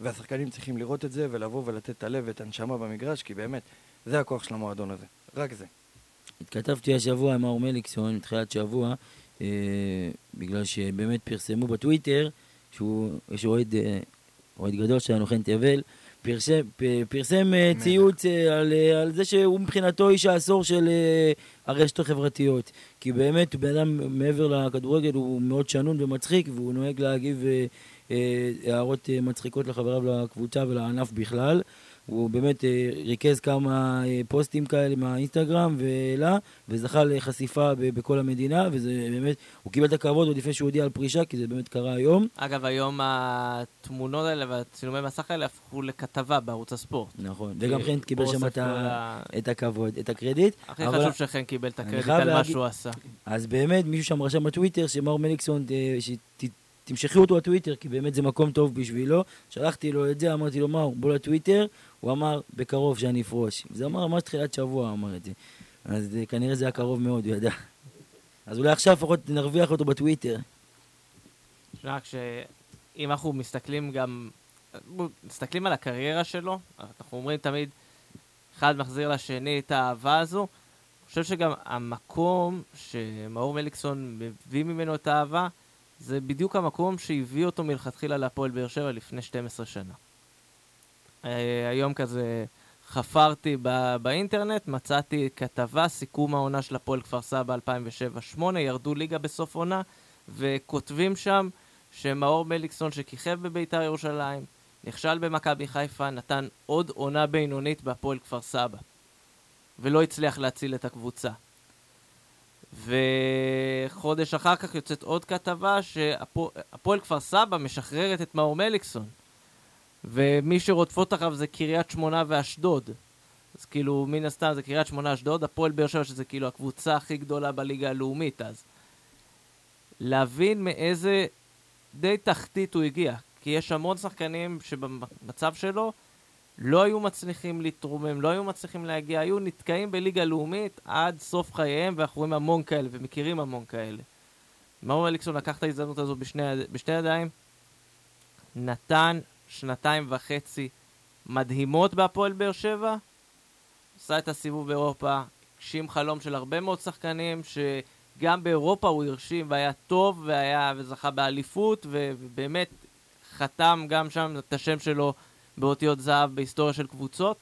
והשחקנים צריכים לראות את זה, ולבוא ולתת את הלב ואת הנשמה במגרש, כי באמת, זה הכוח של המועדון הזה. רק זה. התכתבתי השבוע עם מאור מליקסון, מתחילת שבוע, אה, בגלל שבאמת פרסמו בטוויטר, שהוא, יש אוהד, אה, אוהד גדול שלנו, חן תבל, פרסם, פרסם אה. ציוץ אה, על, על זה שהוא מבחינתו איש העשור של הרשתות החברתיות. כי באמת, בן אדם מעבר לכדורגל, הוא מאוד שנון ומצחיק, והוא נוהג להגיב הערות מצחיקות לחבריו לקבוצה ולענף בכלל. הוא באמת אה, ריכז כמה אה, פוסטים כאלה מהאינסטגרם והעלה, וזכה לחשיפה בכל המדינה, וזה באמת, הוא קיבל את הכבוד עוד לפני שהוא הודיע על פרישה, כי זה באמת קרה היום. אגב, היום התמונות האלה והצילומי מסך האלה הפכו לכתבה בערוץ הספורט. נכון, וגם חן קיבל שם את, ה... את הכבוד, את הקרדיט. הכי אבל- חשוב שחן קיבל את הקרדיט על מה שהוא עשה. אז באמת, מישהו שם רשם בטוויטר שמר מליקסון, אה, שתמשכי אותו לטוויטר, כי באמת זה מקום טוב בשבילו. שלחתי לו את זה, אמרתי לו, מאור, בוא לטוויטר. הוא אמר, בקרוב שאני אפרוש. זה אמר ממש תחילת שבוע, הוא אמר את זה. אז אה, כנראה זה היה קרוב מאוד, הוא ידע. אז אולי עכשיו לפחות נרוויח אותו בטוויטר. תשמע, אם אנחנו מסתכלים גם, מסתכלים על הקריירה שלו, אנחנו אומרים תמיד, אחד מחזיר לשני את האהבה הזו. אני חושב שגם המקום שמאור מליקסון מביא ממנו את האהבה, זה בדיוק המקום שהביא אותו מלכתחילה להפועל באר שבע לפני 12 שנה. אה, היום כזה חפרתי בא, באינטרנט, מצאתי כתבה, סיכום העונה של הפועל כפר סבא 2007-2008, ירדו ליגה בסוף עונה, וכותבים שם שמאור מליקסון שכיכב בביתר ירושלים, נכשל במכבי חיפה, נתן עוד עונה בינונית בהפועל כפר סבא, ולא הצליח להציל את הקבוצה. וחודש אחר כך יוצאת עוד כתבה שהפועל כפר סבא משחררת את מאור מליקסון. ומי שרודפות אחריו זה קריית שמונה ואשדוד. אז כאילו, מן הסתם זה קריית שמונה אשדוד, הפועל באר שבע שזה כאילו הקבוצה הכי גדולה בליגה הלאומית אז. להבין מאיזה די תחתית הוא הגיע. כי יש המון שחקנים שבמצב שלו לא היו מצליחים להתרומם, לא היו מצליחים להגיע, היו נתקעים בליגה לאומית עד סוף חייהם, ואנחנו רואים המון כאלה ומכירים המון כאלה. מאור אליקסון לקח את ההזדמנות הזו בשני, בשתי ידיים, נתן שנתיים וחצי מדהימות בהפועל באר שבע, עשה את הסיבוב באירופה, הגשים חלום של הרבה מאוד שחקנים, שגם באירופה הוא הרשים והיה טוב, והיה, וזכה באליפות, ובאמת חתם גם שם את השם שלו באותיות זהב בהיסטוריה של קבוצות.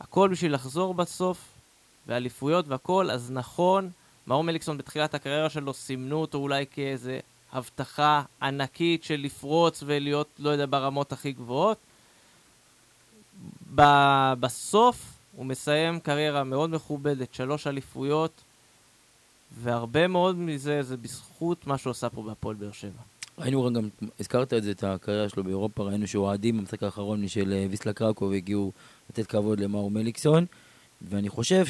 הכל בשביל לחזור בסוף, ואליפויות והכל, אז נכון, מאור מליקסון בתחילת הקריירה שלו סימנו אותו אולי כאיזה הבטחה ענקית של לפרוץ ולהיות, לא יודע, ברמות הכי גבוהות. ב- בסוף הוא מסיים קריירה מאוד מכובדת, שלוש אליפויות, והרבה מאוד מזה זה בזכות מה שהוא עשה פה בהפועל באר שבע. ראינו גם, הזכרת את זה, את הקריירה שלו באירופה, ראינו שאוהדים במשחק האחרון של אה, ויסלה קרקוב הגיעו לתת כבוד למאור מליקסון, ואני חושב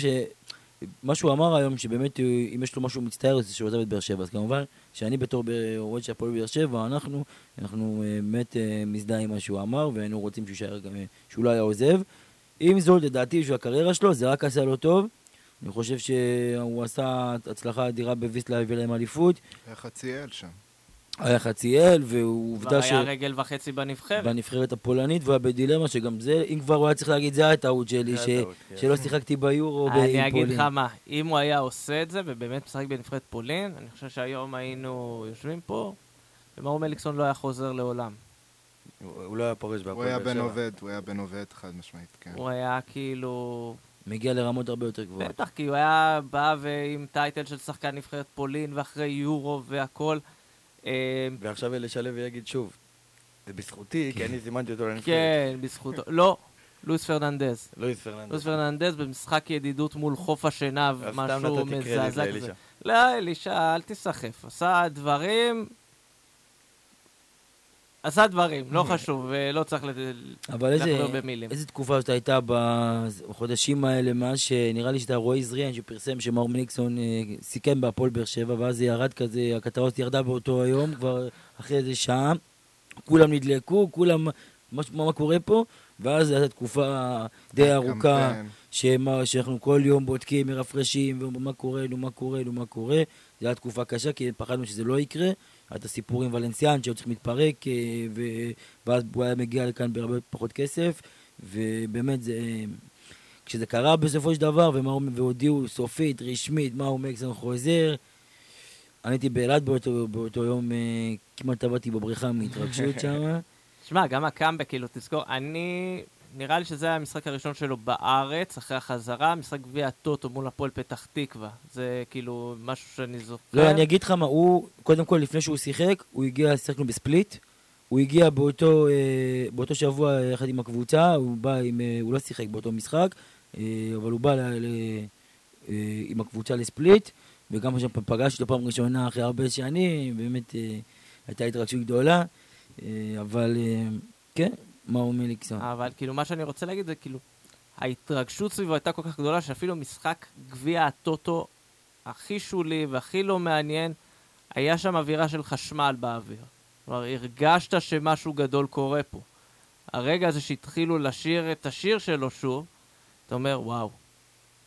שמה שהוא אמר היום, שבאמת אם יש לו משהו מצטער זה שהוא עזב את באר שבע, אז כמובן שאני בתור אוהד של הפועל באר שבע, אנחנו, אנחנו אה, באמת אה, מזדהים עם מה שהוא אמר, והיינו רוצים שהוא יישאר גם, שהוא לא היה עוזב. עם זאת, לדעתי, שהוא הקריירה שלו, זה רק עשה לו טוב. אני חושב שהוא עשה הצלחה אדירה בוויסלה, הביא להם אליפות. היה חצי אל שם. היה חציאל, ועובדה ש... כבר היה רגל וחצי בנבחרת. בנבחרת הפולנית, והוא היה בדילמה שגם זה, אם כבר הוא היה צריך להגיד, זה היה טעות שלי, ש... כן. שלא שיחקתי ביורו עם פולין. אני אגיד לך מה, אם הוא היה עושה את זה, ובאמת משחק בנבחרת פולין, אני חושב שהיום היינו יושבים פה, ומאור מליקסון לא היה חוזר לעולם. הוא לא היה פורש בהפועל באר שבע. הוא היה בן עובד, הוא היה בן עובד חד משמעית, כן. הוא היה כאילו... מגיע לרמות הרבה יותר גבוהות. בטח, כי הוא היה בא עם טייטל של שחקן נבחרת פולין, ואחרי יורו והכל. אה, ועכשיו אלישע לוי יגיד שוב, זה בזכותי, כי אני זימנתי אותו לנבחרת. כן, בזכותו. לא, לואיס פרננדז. לואיס פרננדז. לואיס פרננדז במשחק ידידות מול חוף השנהב, משהו מזעזע כזה. לא, אלישע, אל תיסחף. עשה דברים עשה דברים, לא חשוב, לא צריך לדבר במילים. אבל איזה תקופה זאת הייתה בחודשים האלה, מאז שנראה לי שאתה רואה זריאן שפרסם שמאור מניקסון אה, סיכם בהפועל באר שבע, ואז זה ירד כזה, הכתבה הזאת ירדה באותו היום, כבר אחרי איזה שעה, כולם נדלקו, כולם, מה, מה קורה פה, ואז זו הייתה תקופה די ארוכה, שמה, שאנחנו כל יום בודקים, מרפרשים, ואומרים מה קורה, נו מה קורה, נו מה קורה, זו הייתה תקופה קשה, כי פחדנו שזה לא יקרה. את הסיפור עם ולנסיאן שהיו צריכים להתפרק, אה, ו... ואז הוא היה מגיע לכאן בהרבה פחות כסף, ובאמת זה... כשזה קרה בסופו של דבר, והודיעו סופית, רשמית, מה הוא מקסון חוזר, אני הייתי באילת באותו, באותו יום, אה, כמעט טבעתי בבריכה מהתרגשות <laughs> שם. שמע, גם הקאמבק, כאילו, תזכור, אני נראה לי שזה היה המשחק הראשון שלו בארץ, אחרי החזרה, משחק גביע הטוטו מול הפועל פתח תקווה. זה כאילו משהו שאני זוכר. לא, אני אגיד לך מה, הוא, קודם כל, לפני שהוא שיחק, הוא הגיע, שיחקנו בספליט. הוא הגיע באותו, אה, באותו שבוע יחד עם הקבוצה, הוא בא עם, אה, הוא לא שיחק באותו משחק, אה, אבל הוא בא ל, ל, אה, עם הקבוצה לספליט, וגם שם פגשתי אותו פעם ראשונה אחרי הרבה שנים, באמת אה, הייתה התרגשות גדולה, אה, אבל אה, כן, מאור מליקסון. אבל כאילו, מה שאני רוצה להגיד זה כאילו, ההתרגשות סביבו הייתה כל כך גדולה, שאפילו משחק גביע הטוטו הכי שולי והכי לא מעניין, היה שם אווירה של חשמל באוויר. כלומר, הרגשת שמשהו גדול קורה פה. הרגע הזה שהתחילו לשיר את השיר שלו שוב, אתה אומר, וואו,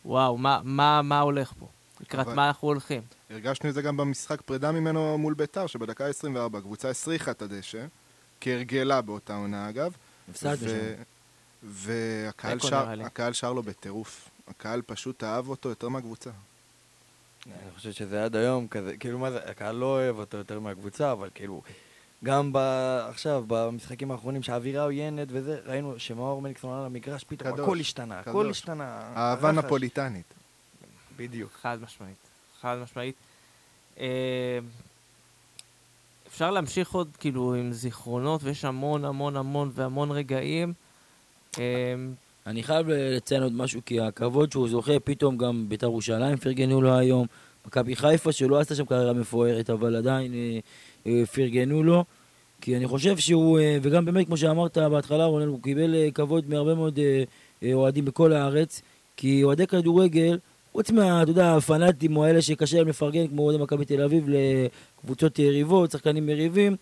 וואו, מה, מה, מה הולך פה? לקראת אבל- מה אנחנו הולכים? הרגשנו את זה גם במשחק פרידה ממנו מול ביתר, שבדקה 24 הקבוצה הסריחה את הדשא, כהרגלה באותה עונה אגב. הפסדנו ו- שם. והקהל שר. הקהל שר לו בטירוף. הקהל פשוט אהב אותו יותר מהקבוצה. אני חושב שזה עד היום כזה, כאילו מה זה, הקהל לא אוהב אותו יותר מהקבוצה, אבל כאילו, גם ב... עכשיו, במשחקים האחרונים שהאווירה עוינת וזה, ראינו שמאור מליקסון עלה למגרש, פתאום קדוש, הכל השתנה, הכל קדוש. השתנה. אהבה הרחש. נפוליטנית. בדיוק. חד משמעית. חד משמעית. אה, אפשר להמשיך עוד כאילו עם זיכרונות, ויש המון המון המון והמון רגעים. אה, אני חייב לציין עוד משהו, כי הכבוד שהוא זוכה, פתאום גם בית"ר ירושלים פרגנו לו היום. מכבי חיפה, שלא עשתה שם קריירה מפוארת, אבל עדיין אה, אה, פרגנו לו. כי אני חושב שהוא, אה, וגם באמת, כמו שאמרת בהתחלה, רונן, הוא קיבל אה, כבוד מהרבה מאוד אה, אה, אוהדים בכל הארץ. כי אוהדי כדורגל, חוץ מה, אתה יודע, הפנאטים או האלה שקשה להם לפרגן, כמו אוהדי מכבי תל אביב, לקבוצות יריבות, שחקנים יריבים,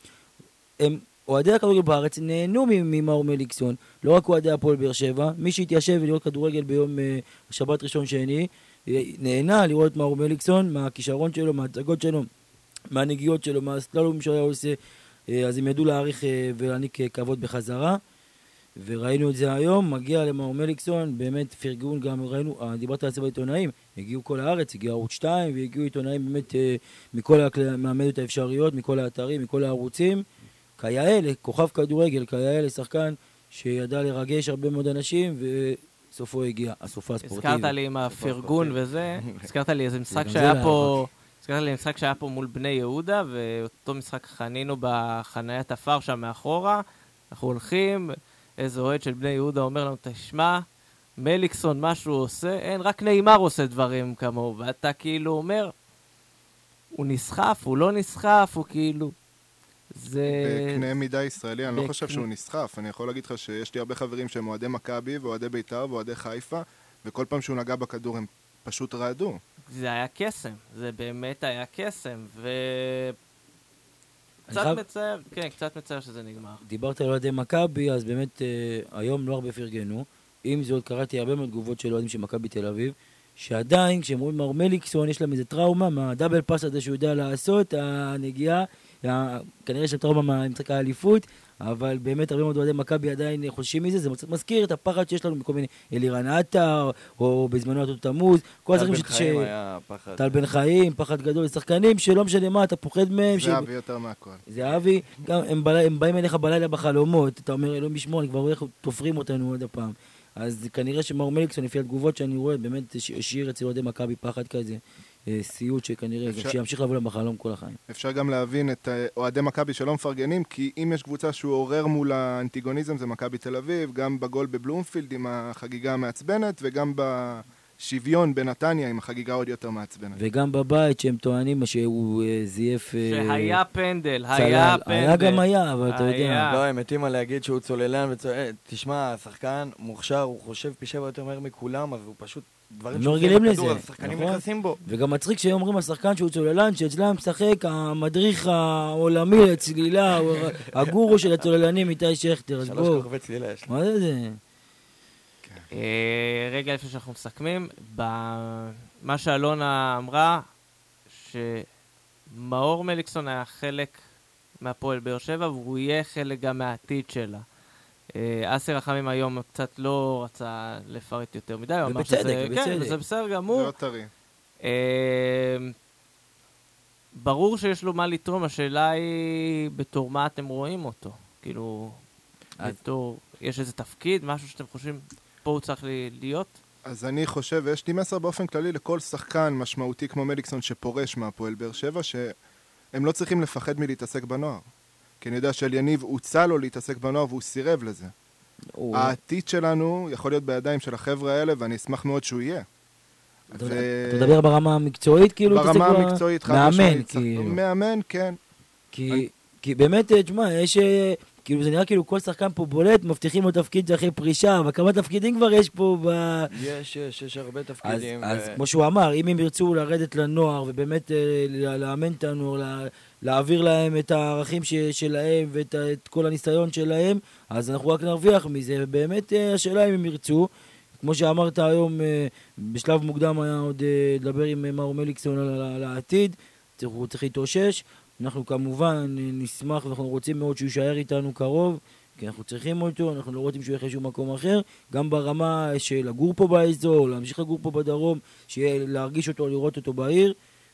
הם, אוהדי הכדורגל בארץ נהנו ממאור מליקסון, לא רק אוהדי הפועל באר שבע, מי שהתיישב ולראות כדורגל ביום אה, שבת ראשון שני, אה, נהנה לראות את מאור מליקסון, מהכישרון שלו, מההצגות שלו, מהנגיעות שלו, מהסללומים שהוא היה עושה, אה, אז הם ידעו להעריך ולהעניק כבוד בחזרה. וראינו את זה היום, מגיע למאור מליקסון, באמת פרגון גם, ראינו, אה, דיברת על זה בעיתונאים, הגיעו כל הארץ, הגיע ערוץ 2, והגיעו עיתונאים באמת אה, מכל מהמדיות האפשריות, מכל האתרים, מכל הערוצים. כיאה לכוכב כדורגל, כיאה לשחקן שידע לרגש הרבה מאוד אנשים, וסופו הגיע, הסופה הספורטיבית. הזכרת לי עם הפרגון וזה, <laughs> <laughs> הזכרת לי איזה משחק שהיה לא פה, הזכרת לי משחק שהיה פה מול בני יהודה, ואותו משחק חנינו בחניית עפר שם מאחורה, אנחנו הולכים, איזה אוהד של בני יהודה אומר לנו, תשמע, מליקסון, מה שהוא עושה, אין, רק נאמר עושה דברים כמוהו, ואתה כאילו אומר, הוא נסחף, הוא לא נסחף, הוא כאילו... זה... בקנה מידה ישראלי, אני לא בקנה- חושב שהוא נסחף. אני יכול להגיד לך שיש לי הרבה חברים שהם אוהדי מכבי ואוהדי בית"ר ואוהדי חיפה, וכל פעם שהוא נגע בכדור הם פשוט רעדו. זה היה קסם, זה באמת היה קסם, ו... קצת חייב- מצער, כן, קצת מצער שזה נגמר. דיברת על אוהדי מכבי, אז באמת אה, היום לא הרבה פרגנו. עם זאת, קראתי הרבה מאוד תגובות של אוהדים של מכבי תל אביב, שעדיין, כשהם רואים מר מליקסון, יש להם איזה טראומה מהדאבל פאס הזה שהוא יודע לעשות, הנגיעה, כנראה יש להם טראומה ממשחק האליפות, אבל באמת הרבה מאוד אוהדי מכבי עדיין חוששים מזה, זה מזכיר את הפחד שיש לנו מכל מיני אלירן עטר, או בזמנו אותו תמוז, כל טל השחקנים בן ש- חיים ש- היה פחד. טל בן חיים, פחד גדול, שחקנים שלא משנה מה, אתה פוחד מהם, זה אבי יותר מהכל. זהבי, גם הם, באים אליך בלילה בחלומות, אתה אומר, אלוהים ישמור, אני כבר רואה איך תופרים אותנו עוד הפעם. אז כנראה שמאור מליקסון, לפי התגובות שאני רואה, באמת הש- השאיר אצל אוהדי מכבי פחד כזה, סיוט שכנראה, אפשר- שימשיך לבוא להם בחלום כל החיים. אפשר גם להבין את אה, אוהדי מכבי שלא מפרגנים, כי אם יש קבוצה שהוא עורר מול האנטיגוניזם זה מכבי תל אביב, גם בגול בבלומפילד עם החגיגה המעצבנת, וגם בשוויון בנתניה עם החגיגה עוד יותר מעצבנת. וגם בבית שהם טוענים שהוא אה, זייף... אה, שהיה פנדל, צלל. היה פנדל. היה גם היה, אבל אתה יודע. היה. לא, הם מתים על להגיד שהוא צוללן וצוללן. תשמע, השחקן מוכשר, הוא חושב פי שבע יותר מהר מכולם, אז הוא פשוט... דברים לא רגילים לזה, נכון. נכנסים בו. וגם מצחיק שהיום אומרים על שחקן שהוא צוללן, שאצלם משחק המדריך העולמי לצלילה, הגורו של הצוללנים איתי שכטר, אז שלוש בואו. כוכבי צלילה יש לו. מה זה זה? אה, רגע לפני שאנחנו מסכמים, מה שאלונה אמרה, שמאור מליקסון היה חלק מהפועל באר שבע, והוא יהיה חלק גם מהעתיד שלה. אה, אסי רחמים היום קצת לא רצה לפרט יותר מדי, הוא אמר ובצדק, שזה... כן, ובצדק. זה בסדר גמור. לא טרי. אה, ברור שיש לו מה לתרום, השאלה היא בתור מה אתם רואים אותו. כאילו, בתור, יש איזה תפקיד, משהו שאתם חושבים, פה הוא צריך להיות? אז אני חושב, ויש לי מסר באופן כללי לכל שחקן משמעותי כמו מליקסון שפורש מהפועל באר שבע, שהם לא צריכים לפחד מלהתעסק בנוער. כי אני יודע שאליניב הוצע לו להתעסק בנוער והוא סירב לזה. הוא- העתיד שלנו יכול להיות בידיים של החבר'ה האלה, ואני אשמח מאוד שהוא יהיה. אתה ו- מדבר ברמה המקצועית, כאילו? ברמה המקצועית, חד מאמן, משמעית. כאילו. מאמן, כן. כי, כי באמת, אה, תשמע, יש... אה, כאילו, זה נראה כאילו כל שחקן פה בולט, מבטיחים לו תפקיד אחרי פרישה, אבל כמה תפקידים כבר יש פה ב... יש, יש, יש הרבה אז, תפקידים. אז ו- כמו שהוא אמר, אם הם ירצו לרדת לנוער ובאמת אה, ל- לאמן את הנוער, ל- להעביר להם את הערכים ש, שלהם ואת את כל הניסיון שלהם, אז אנחנו רק נרוויח מזה, ובאמת אה, השאלה אם הם ירצו. כמו שאמרת היום, אה, בשלב מוקדם היה עוד אה, לדבר עם מר מליקסון על, על, העתיד, צריך- הוא צריך להתאושש. אנחנו כמובן נשמח ואנחנו רוצים מאוד שהוא יישאר איתנו קרוב, כי אנחנו צריכים אותו, אנחנו לא רוצים שהוא ילך לשום מקום אחר, גם ברמה של לגור פה באזור, להמשיך לגור פה בדרום, שיהיה להרגיש אותו, לראות אותו בעיר.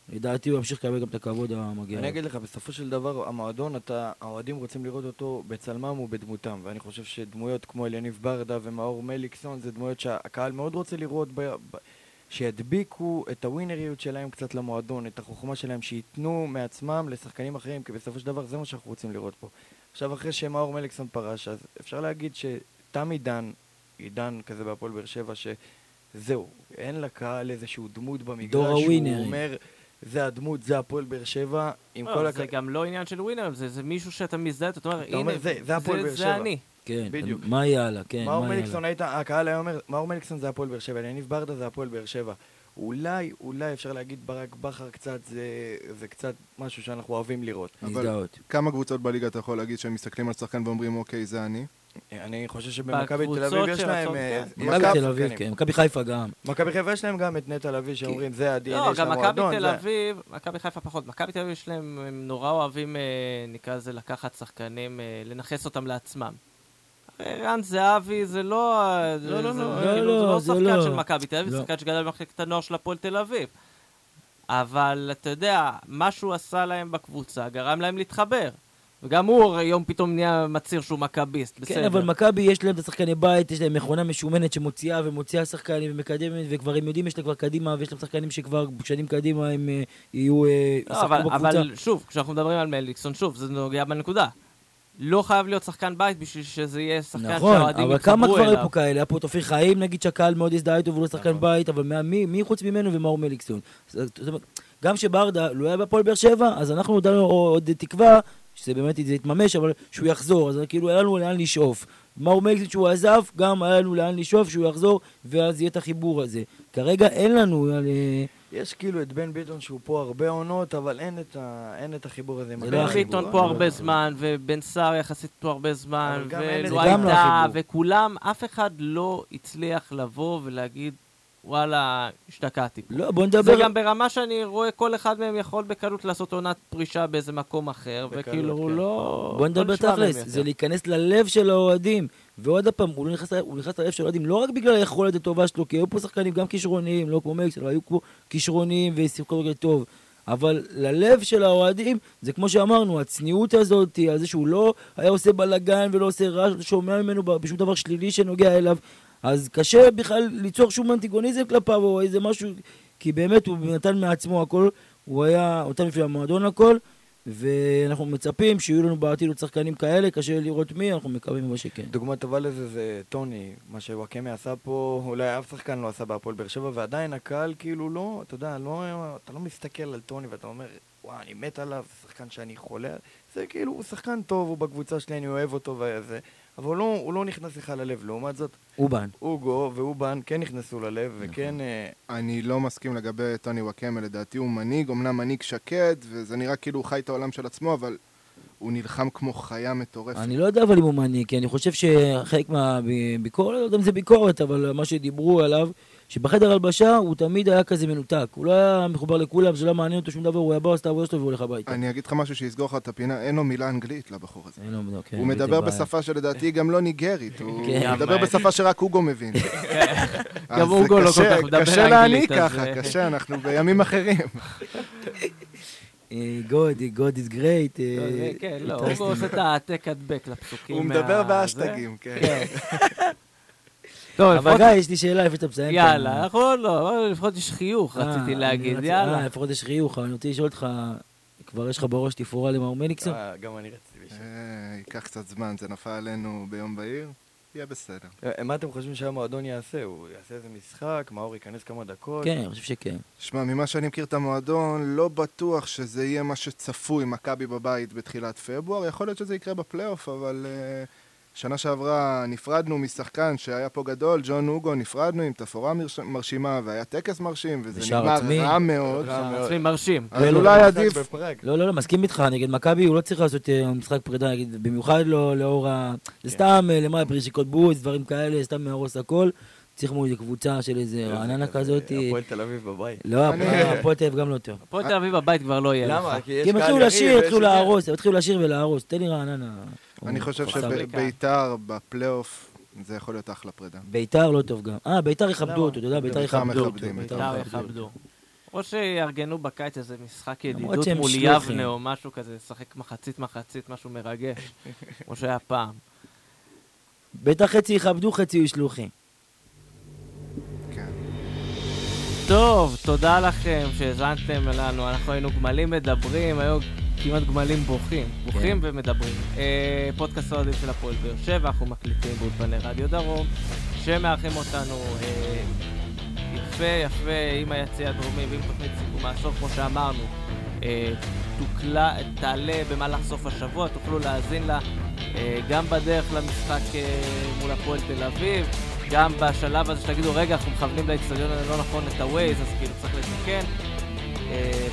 לדעתי הוא ימשיך לקבל גם את הכבוד המגיע. אני. אגיד לך, בסופו של דבר, המועדון, אתה, האוהדים רוצים לראות אותו בצלמם ובדמותם, ואני חושב שדמויות כמו אליניב ברדה ומאור מליקסון זה דמויות שהקהל מאוד רוצה לראות, ב, ב, שידביקו את הווינריות שלהם קצת למועדון, את החוכמה שלהם, שייתנו מעצמם לשחקנים אחרים, כי בסופו של דבר זה מה שאנחנו רוצים לראות פה. עכשיו, אחרי שמאור מליקסון פרש, אז אפשר להגיד שתם עידן, עידן כזה בהפועל באר שבע, שזהו, אין לקהל איזשהו דמות במגרש, דור שהוא הווינרים. אומר... זה הדמות, זה הפועל באר שבע, עם כל לא, הכ... זה גם לא עניין של ווינר, זה זה מישהו שאתה מזדהה, אתה אומר, הנה, זה- זה הפועל באר זה שבע." אני. כן, בדיוק. מה יהיה הלאה, כן, מאור מה יהיה מליקסון. היית, הקהל היה אומר, מאור מליקסון זה הפועל באר שבע, יניב ברדה זה הפועל באר שבע. אולי, אולי אפשר להגיד ברק בכר קצת, זה, זה קצת משהו שאנחנו אוהבים לראות. אבל-. כמה קבוצות בליגה אתה יכול להגיד שהם מסתכלים על שחקן ואומרים, אוקיי, זה אני? אני חושב שבמכבי תל אביב יש להם... כן. אה, מכבי מכבי תל אביב. כן, מכבי חיפה גם. מכבי חיפה יש להם גם את נטע לביא שאומרים, זה ה-DNA לא, של גם מכבי המועדון. תל אביב, מכבי חיפה פחות. מכבי תל אביב יש להם, הם נורא אוהבים, אה, נקרא לזה, לקחת שחקנים, אה, לנכס אותם לעצמם. רן זהבי זה לא... זה- לא, לא, זה- לא, כאילו, לא, זה לא שחקן לא. של מכבי תל אביב, זה לא. שחקן שגדל במחלקת הנוער של הפועל תל אביב. אבל אתה יודע, מה שהוא עשה להם בקבוצה גרם להם להתחבר. וגם הוא היום פתאום נהיה מצהיר שהוא מכביסט, בסדר. כן, אבל מכבי יש להם את השחקני בית, יש להם מכונה משומנת שמוציאה ומוציאה שחקנים ומקדמת, וכבר הם יודעים, יש לה כבר קדימה, ויש להם שחקנים שכבר שנים קדימה הם אה, יהיו, אה, לא, אבל, בקבוצה. אבל שוב, כשאנחנו מדברים על מליקסון, שוב, זה נוגע בנקודה. לא חייב להיות שחקן בית בשביל שזה יהיה שחקן נכון, שהאוהדים אבל כמה יתחברו כבר היו אליו. פה כאלה? היה פה את אופיר חיים, נגיד שהקהל מאוד הזדהה איתו והוא לא שחקן נכון. בית, אבל מי מי חוץ ממנו ומאור מליקסון? גם שברדה לא היה בהפועל באר שבע, אז אנחנו נתנו עוד תקווה, שזה באמת זה יתממש, אבל שהוא יחזור, אז כאילו היה לנו לאן לשאוף. מאור מליקסון שהוא עזב, גם היה לנו לאן לשאוף, שהוא יחזור, ואז יהיה את החיבור הזה. כרגע אין לנו... אה, יש כאילו את בן ביטון שהוא פה הרבה עונות, אבל אין את, ה... אין את החיבור הזה. עם זה. לא ביטון לא, פה לא, הרבה לא. זמן, ובן סער יחסית פה הרבה זמן, גם לא החיבור. וכולם, אף אחד לא הצליח לבוא ולהגיד, וואלה, השתקעתי. לא, בוא זה נדבר... גם ברמה שאני רואה כל אחד מהם יכול בקלות לעשות עונת פרישה באיזה מקום אחר, בקלות, וכאילו הוא כן. לא... בוא לא נדבר תכלס. זה להיכנס ללב של האוהדים. ועוד פעם, הוא לא נכנס, הוא נכנס ללב של האוהדים לא רק בגלל היכולת הטובה שלו, כי היו פה שחקנים גם כישרוניים, לא כמו מקס, אבל היו פה כישרוניים ושיחקו רגע טוב. אבל ללב של האוהדים, זה כמו שאמרנו, הצניעות הזאת, על זה שהוא לא היה עושה בלאגן ולא עושה רעש, שומע ממנו בשום דבר שלילי שנוגע אליו, אז קשה בכלל ליצור שום אנטיגוניזם כלפיו או איזה משהו, כי באמת הוא נתן מעצמו הכל, הוא היה, הוא בשביל המועדון הכל, ואנחנו מצפים שיהיו לנו בעתיד עוד שחקנים כאלה, קשה לראות מי, אנחנו מקווים אבל שכן. דוגמה טובה לזה זה טוני, מה שוואקמה עשה פה, אולי אף שחקן לא עשה בהפועל באר שבע, ועדיין הקהל כאילו לא, אתה יודע, לא, אתה לא מסתכל על טוני ואתה אומר, וואי, אני מת עליו, זה שחקן שאני חולה, זה כאילו, הוא שחקן טוב, הוא בקבוצה שלי, אני אוהב אותו וזה, אבל הוא לא, הוא לא נכנס לך ללב, לעומת זאת, אובן. אוגו ואובן כן נכנסו ללב, וכן, אה, אני לא מסכים לגבי טוני וואקמה, לדעתי הוא מנהיג, אמנם מנהיג שקט, וזה נראה כאילו הוא חי את העולם של עצמו, אבל הוא נלחם כמו חיה מטורפת. אני לא יודע אבל אם הוא מנהיג, כי אני חושב שחלק מהביקורת, לא יודע אם זה ביקורת, אבל מה שדיברו עליו, שבחדר הלבשה הוא תמיד היה כזה מנותק. הוא לא היה מחובר לכולם, זה לא מעניין אותו שום דבר, הוא היה בא, עושה את העבודה שלו והוא הולך הביתה. אני אגיד לך משהו שיסגור לך את הפינה, אין לו מילה אנגלית לבחור הזה. אין לו, לא, כן, הוא מדבר. בשפה שלדעתי גם לא ניגרית, הוא כן. מדבר בשפה שרק אוגו מבין. <laughs> גם זה אוגו לא כל קשה- כך מדבר קשה אנגלית, להעניק אז, ככה, אה, קשה, אנחנו בימים אחרים. <laughs> אה, God, God is great. אה, כן, לא. הוא עושה את העתק הדבק לפסוקים. הוא מדבר. באשטגים, כן. <laughs> טוב, אבל לפחות- גיא, יש לי שאלה, איפה אתה מסיים? יאללה, עוד לא, לפחות יש חיוך, אה, רציתי אני להגיד, יאללה. אה, לפחות יש חיוך, אבל אני רוצה לשאול אותך, כבר יש לך בראש תפאורה למר מליקסון? אה, גם אני רציתי לשאול. ייקח קצת זמן, זה נפל עלינו ביום בהיר, יהיה בסדר. מה אתם חושבים שהמועדון יעשה? הוא יעשה איזה משחק? מאור ייכנס כמה דקות? כן, אני חושב שכן. שמע, ממה שאני מכיר את המועדון, לא בטוח שזה יהיה מה שצפוי מכבי בבית בתחילת פברואר. יכול להיות שזה יקרה בפלייאוף, אבל uh, שנה שעברה נפרדנו משחקן שהיה פה גדול, ג'ון אוגו, נפרדנו עם תפאורה מרש- מרשימה, והיה טקס מרשים, וזה נגמר עצמי. רע מאוד. מאוד. עצמי מרשים. אז לא, לא, אולי משחק עדיף, בפראג. לא, לא, לא, מסכים איתך, נגד מכבי הוא לא צריך לעשות אה, משחק פרידה, נגיד, במיוחד לא לאור ה... זה סתם אה, למעלה פרישיקות בוז, דברים כאלה, סתם להרוס הכל. צריך מול איזה קבוצה של איזה רעננה כזאת. הפועל תל אביב בבית. לא, אני- הפועל תל אביב גם לא טוב. הפועל תל אביב בבית כבר לא יהיה לך. למה? כי הם התחילו לשיר, התחילו. להרוס, הם התחילו לשיר ולהרוס. תן לי רעננה. אני חושב. שביתר בפלייאוף זה יכול להיות אחלה פרידה. ביתר לא טוב גם. אה, ביתר יכבדו? אותו, אתה יודע, ביתר יכבדו אותו. ביתר בית"ר יכבדו. או שיארגנו בקיץ איזה משחק ידידות מול. יבנה או משהו כזה, לשחק מחצית מחצית, משהו מרגש, <laughs> כמו שהיה פעם. בטח חצי יכבדו, חצי יהיו שלוחים. כן. טוב, תודה לכם שהאזנתם לנו, אנחנו היינו גמלים מדברים, היו כמעט גמלים בוכים, בוכים ומדברים. אה, פודקאסט האוהדים של הפועל באר שבע, אנחנו מקליטים באולפני רדיו דרום, שמארחים אותנו אה, יפה יפה עם היציע הדרומי ועם תוכנית סיכום מהסוף, כמו שאמרנו. אה, תוקלה, תעלה במהלך סוף השבוע, תוכלו להאזין לה אה, גם בדרך למשחק אה, מול הפועל תל אביב, גם בשלב הזה שתגידו, רגע, אנחנו מכוונים לאצטדיון הלא נכון את הווייז, אז כאילו צריך לתקן. אה,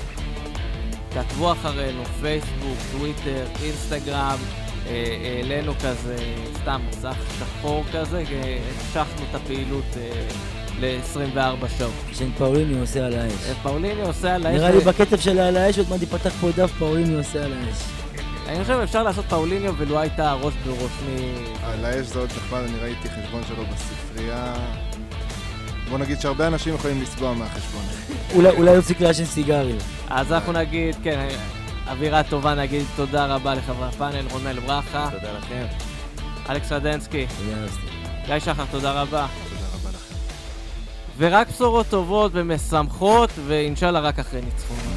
תעקבו אחרינו, פייסבוק, טוויטר, אינסטגרם, אה, העלינו כזה, סתם מסך שחור כזה, אה, המשכנו את הפעילות אה, ל-24 שעות. שן פאוליני עושה על האש. אה, פאוליני עושה על האש, נראה לי בקצב של על האש, עוד מעט ייפתח פה דף פאוליני עושה על האש. אני חושב שאפשר לעשות פאוליניו ולו הייתה ראש בראש מ... על האש זה עוד נחמד, אני ראיתי חשבון שלו בספרייה. בוא נגיד שהרבה אנשים יכולים לסבוע מהחשבון. אולי אולי יפסיק לעשן סיגריות. אז אנחנו נגיד, כן, אווירה טובה, נגיד תודה רבה לחברי הפאנל, רונל ברכה, תודה לכם. אלכס רדנסקי. גיא שחר, תודה רבה. תודה רבה לכם. ורק בשורות טובות ומשמחות, ואינשאללה רק אחרי ניצחון.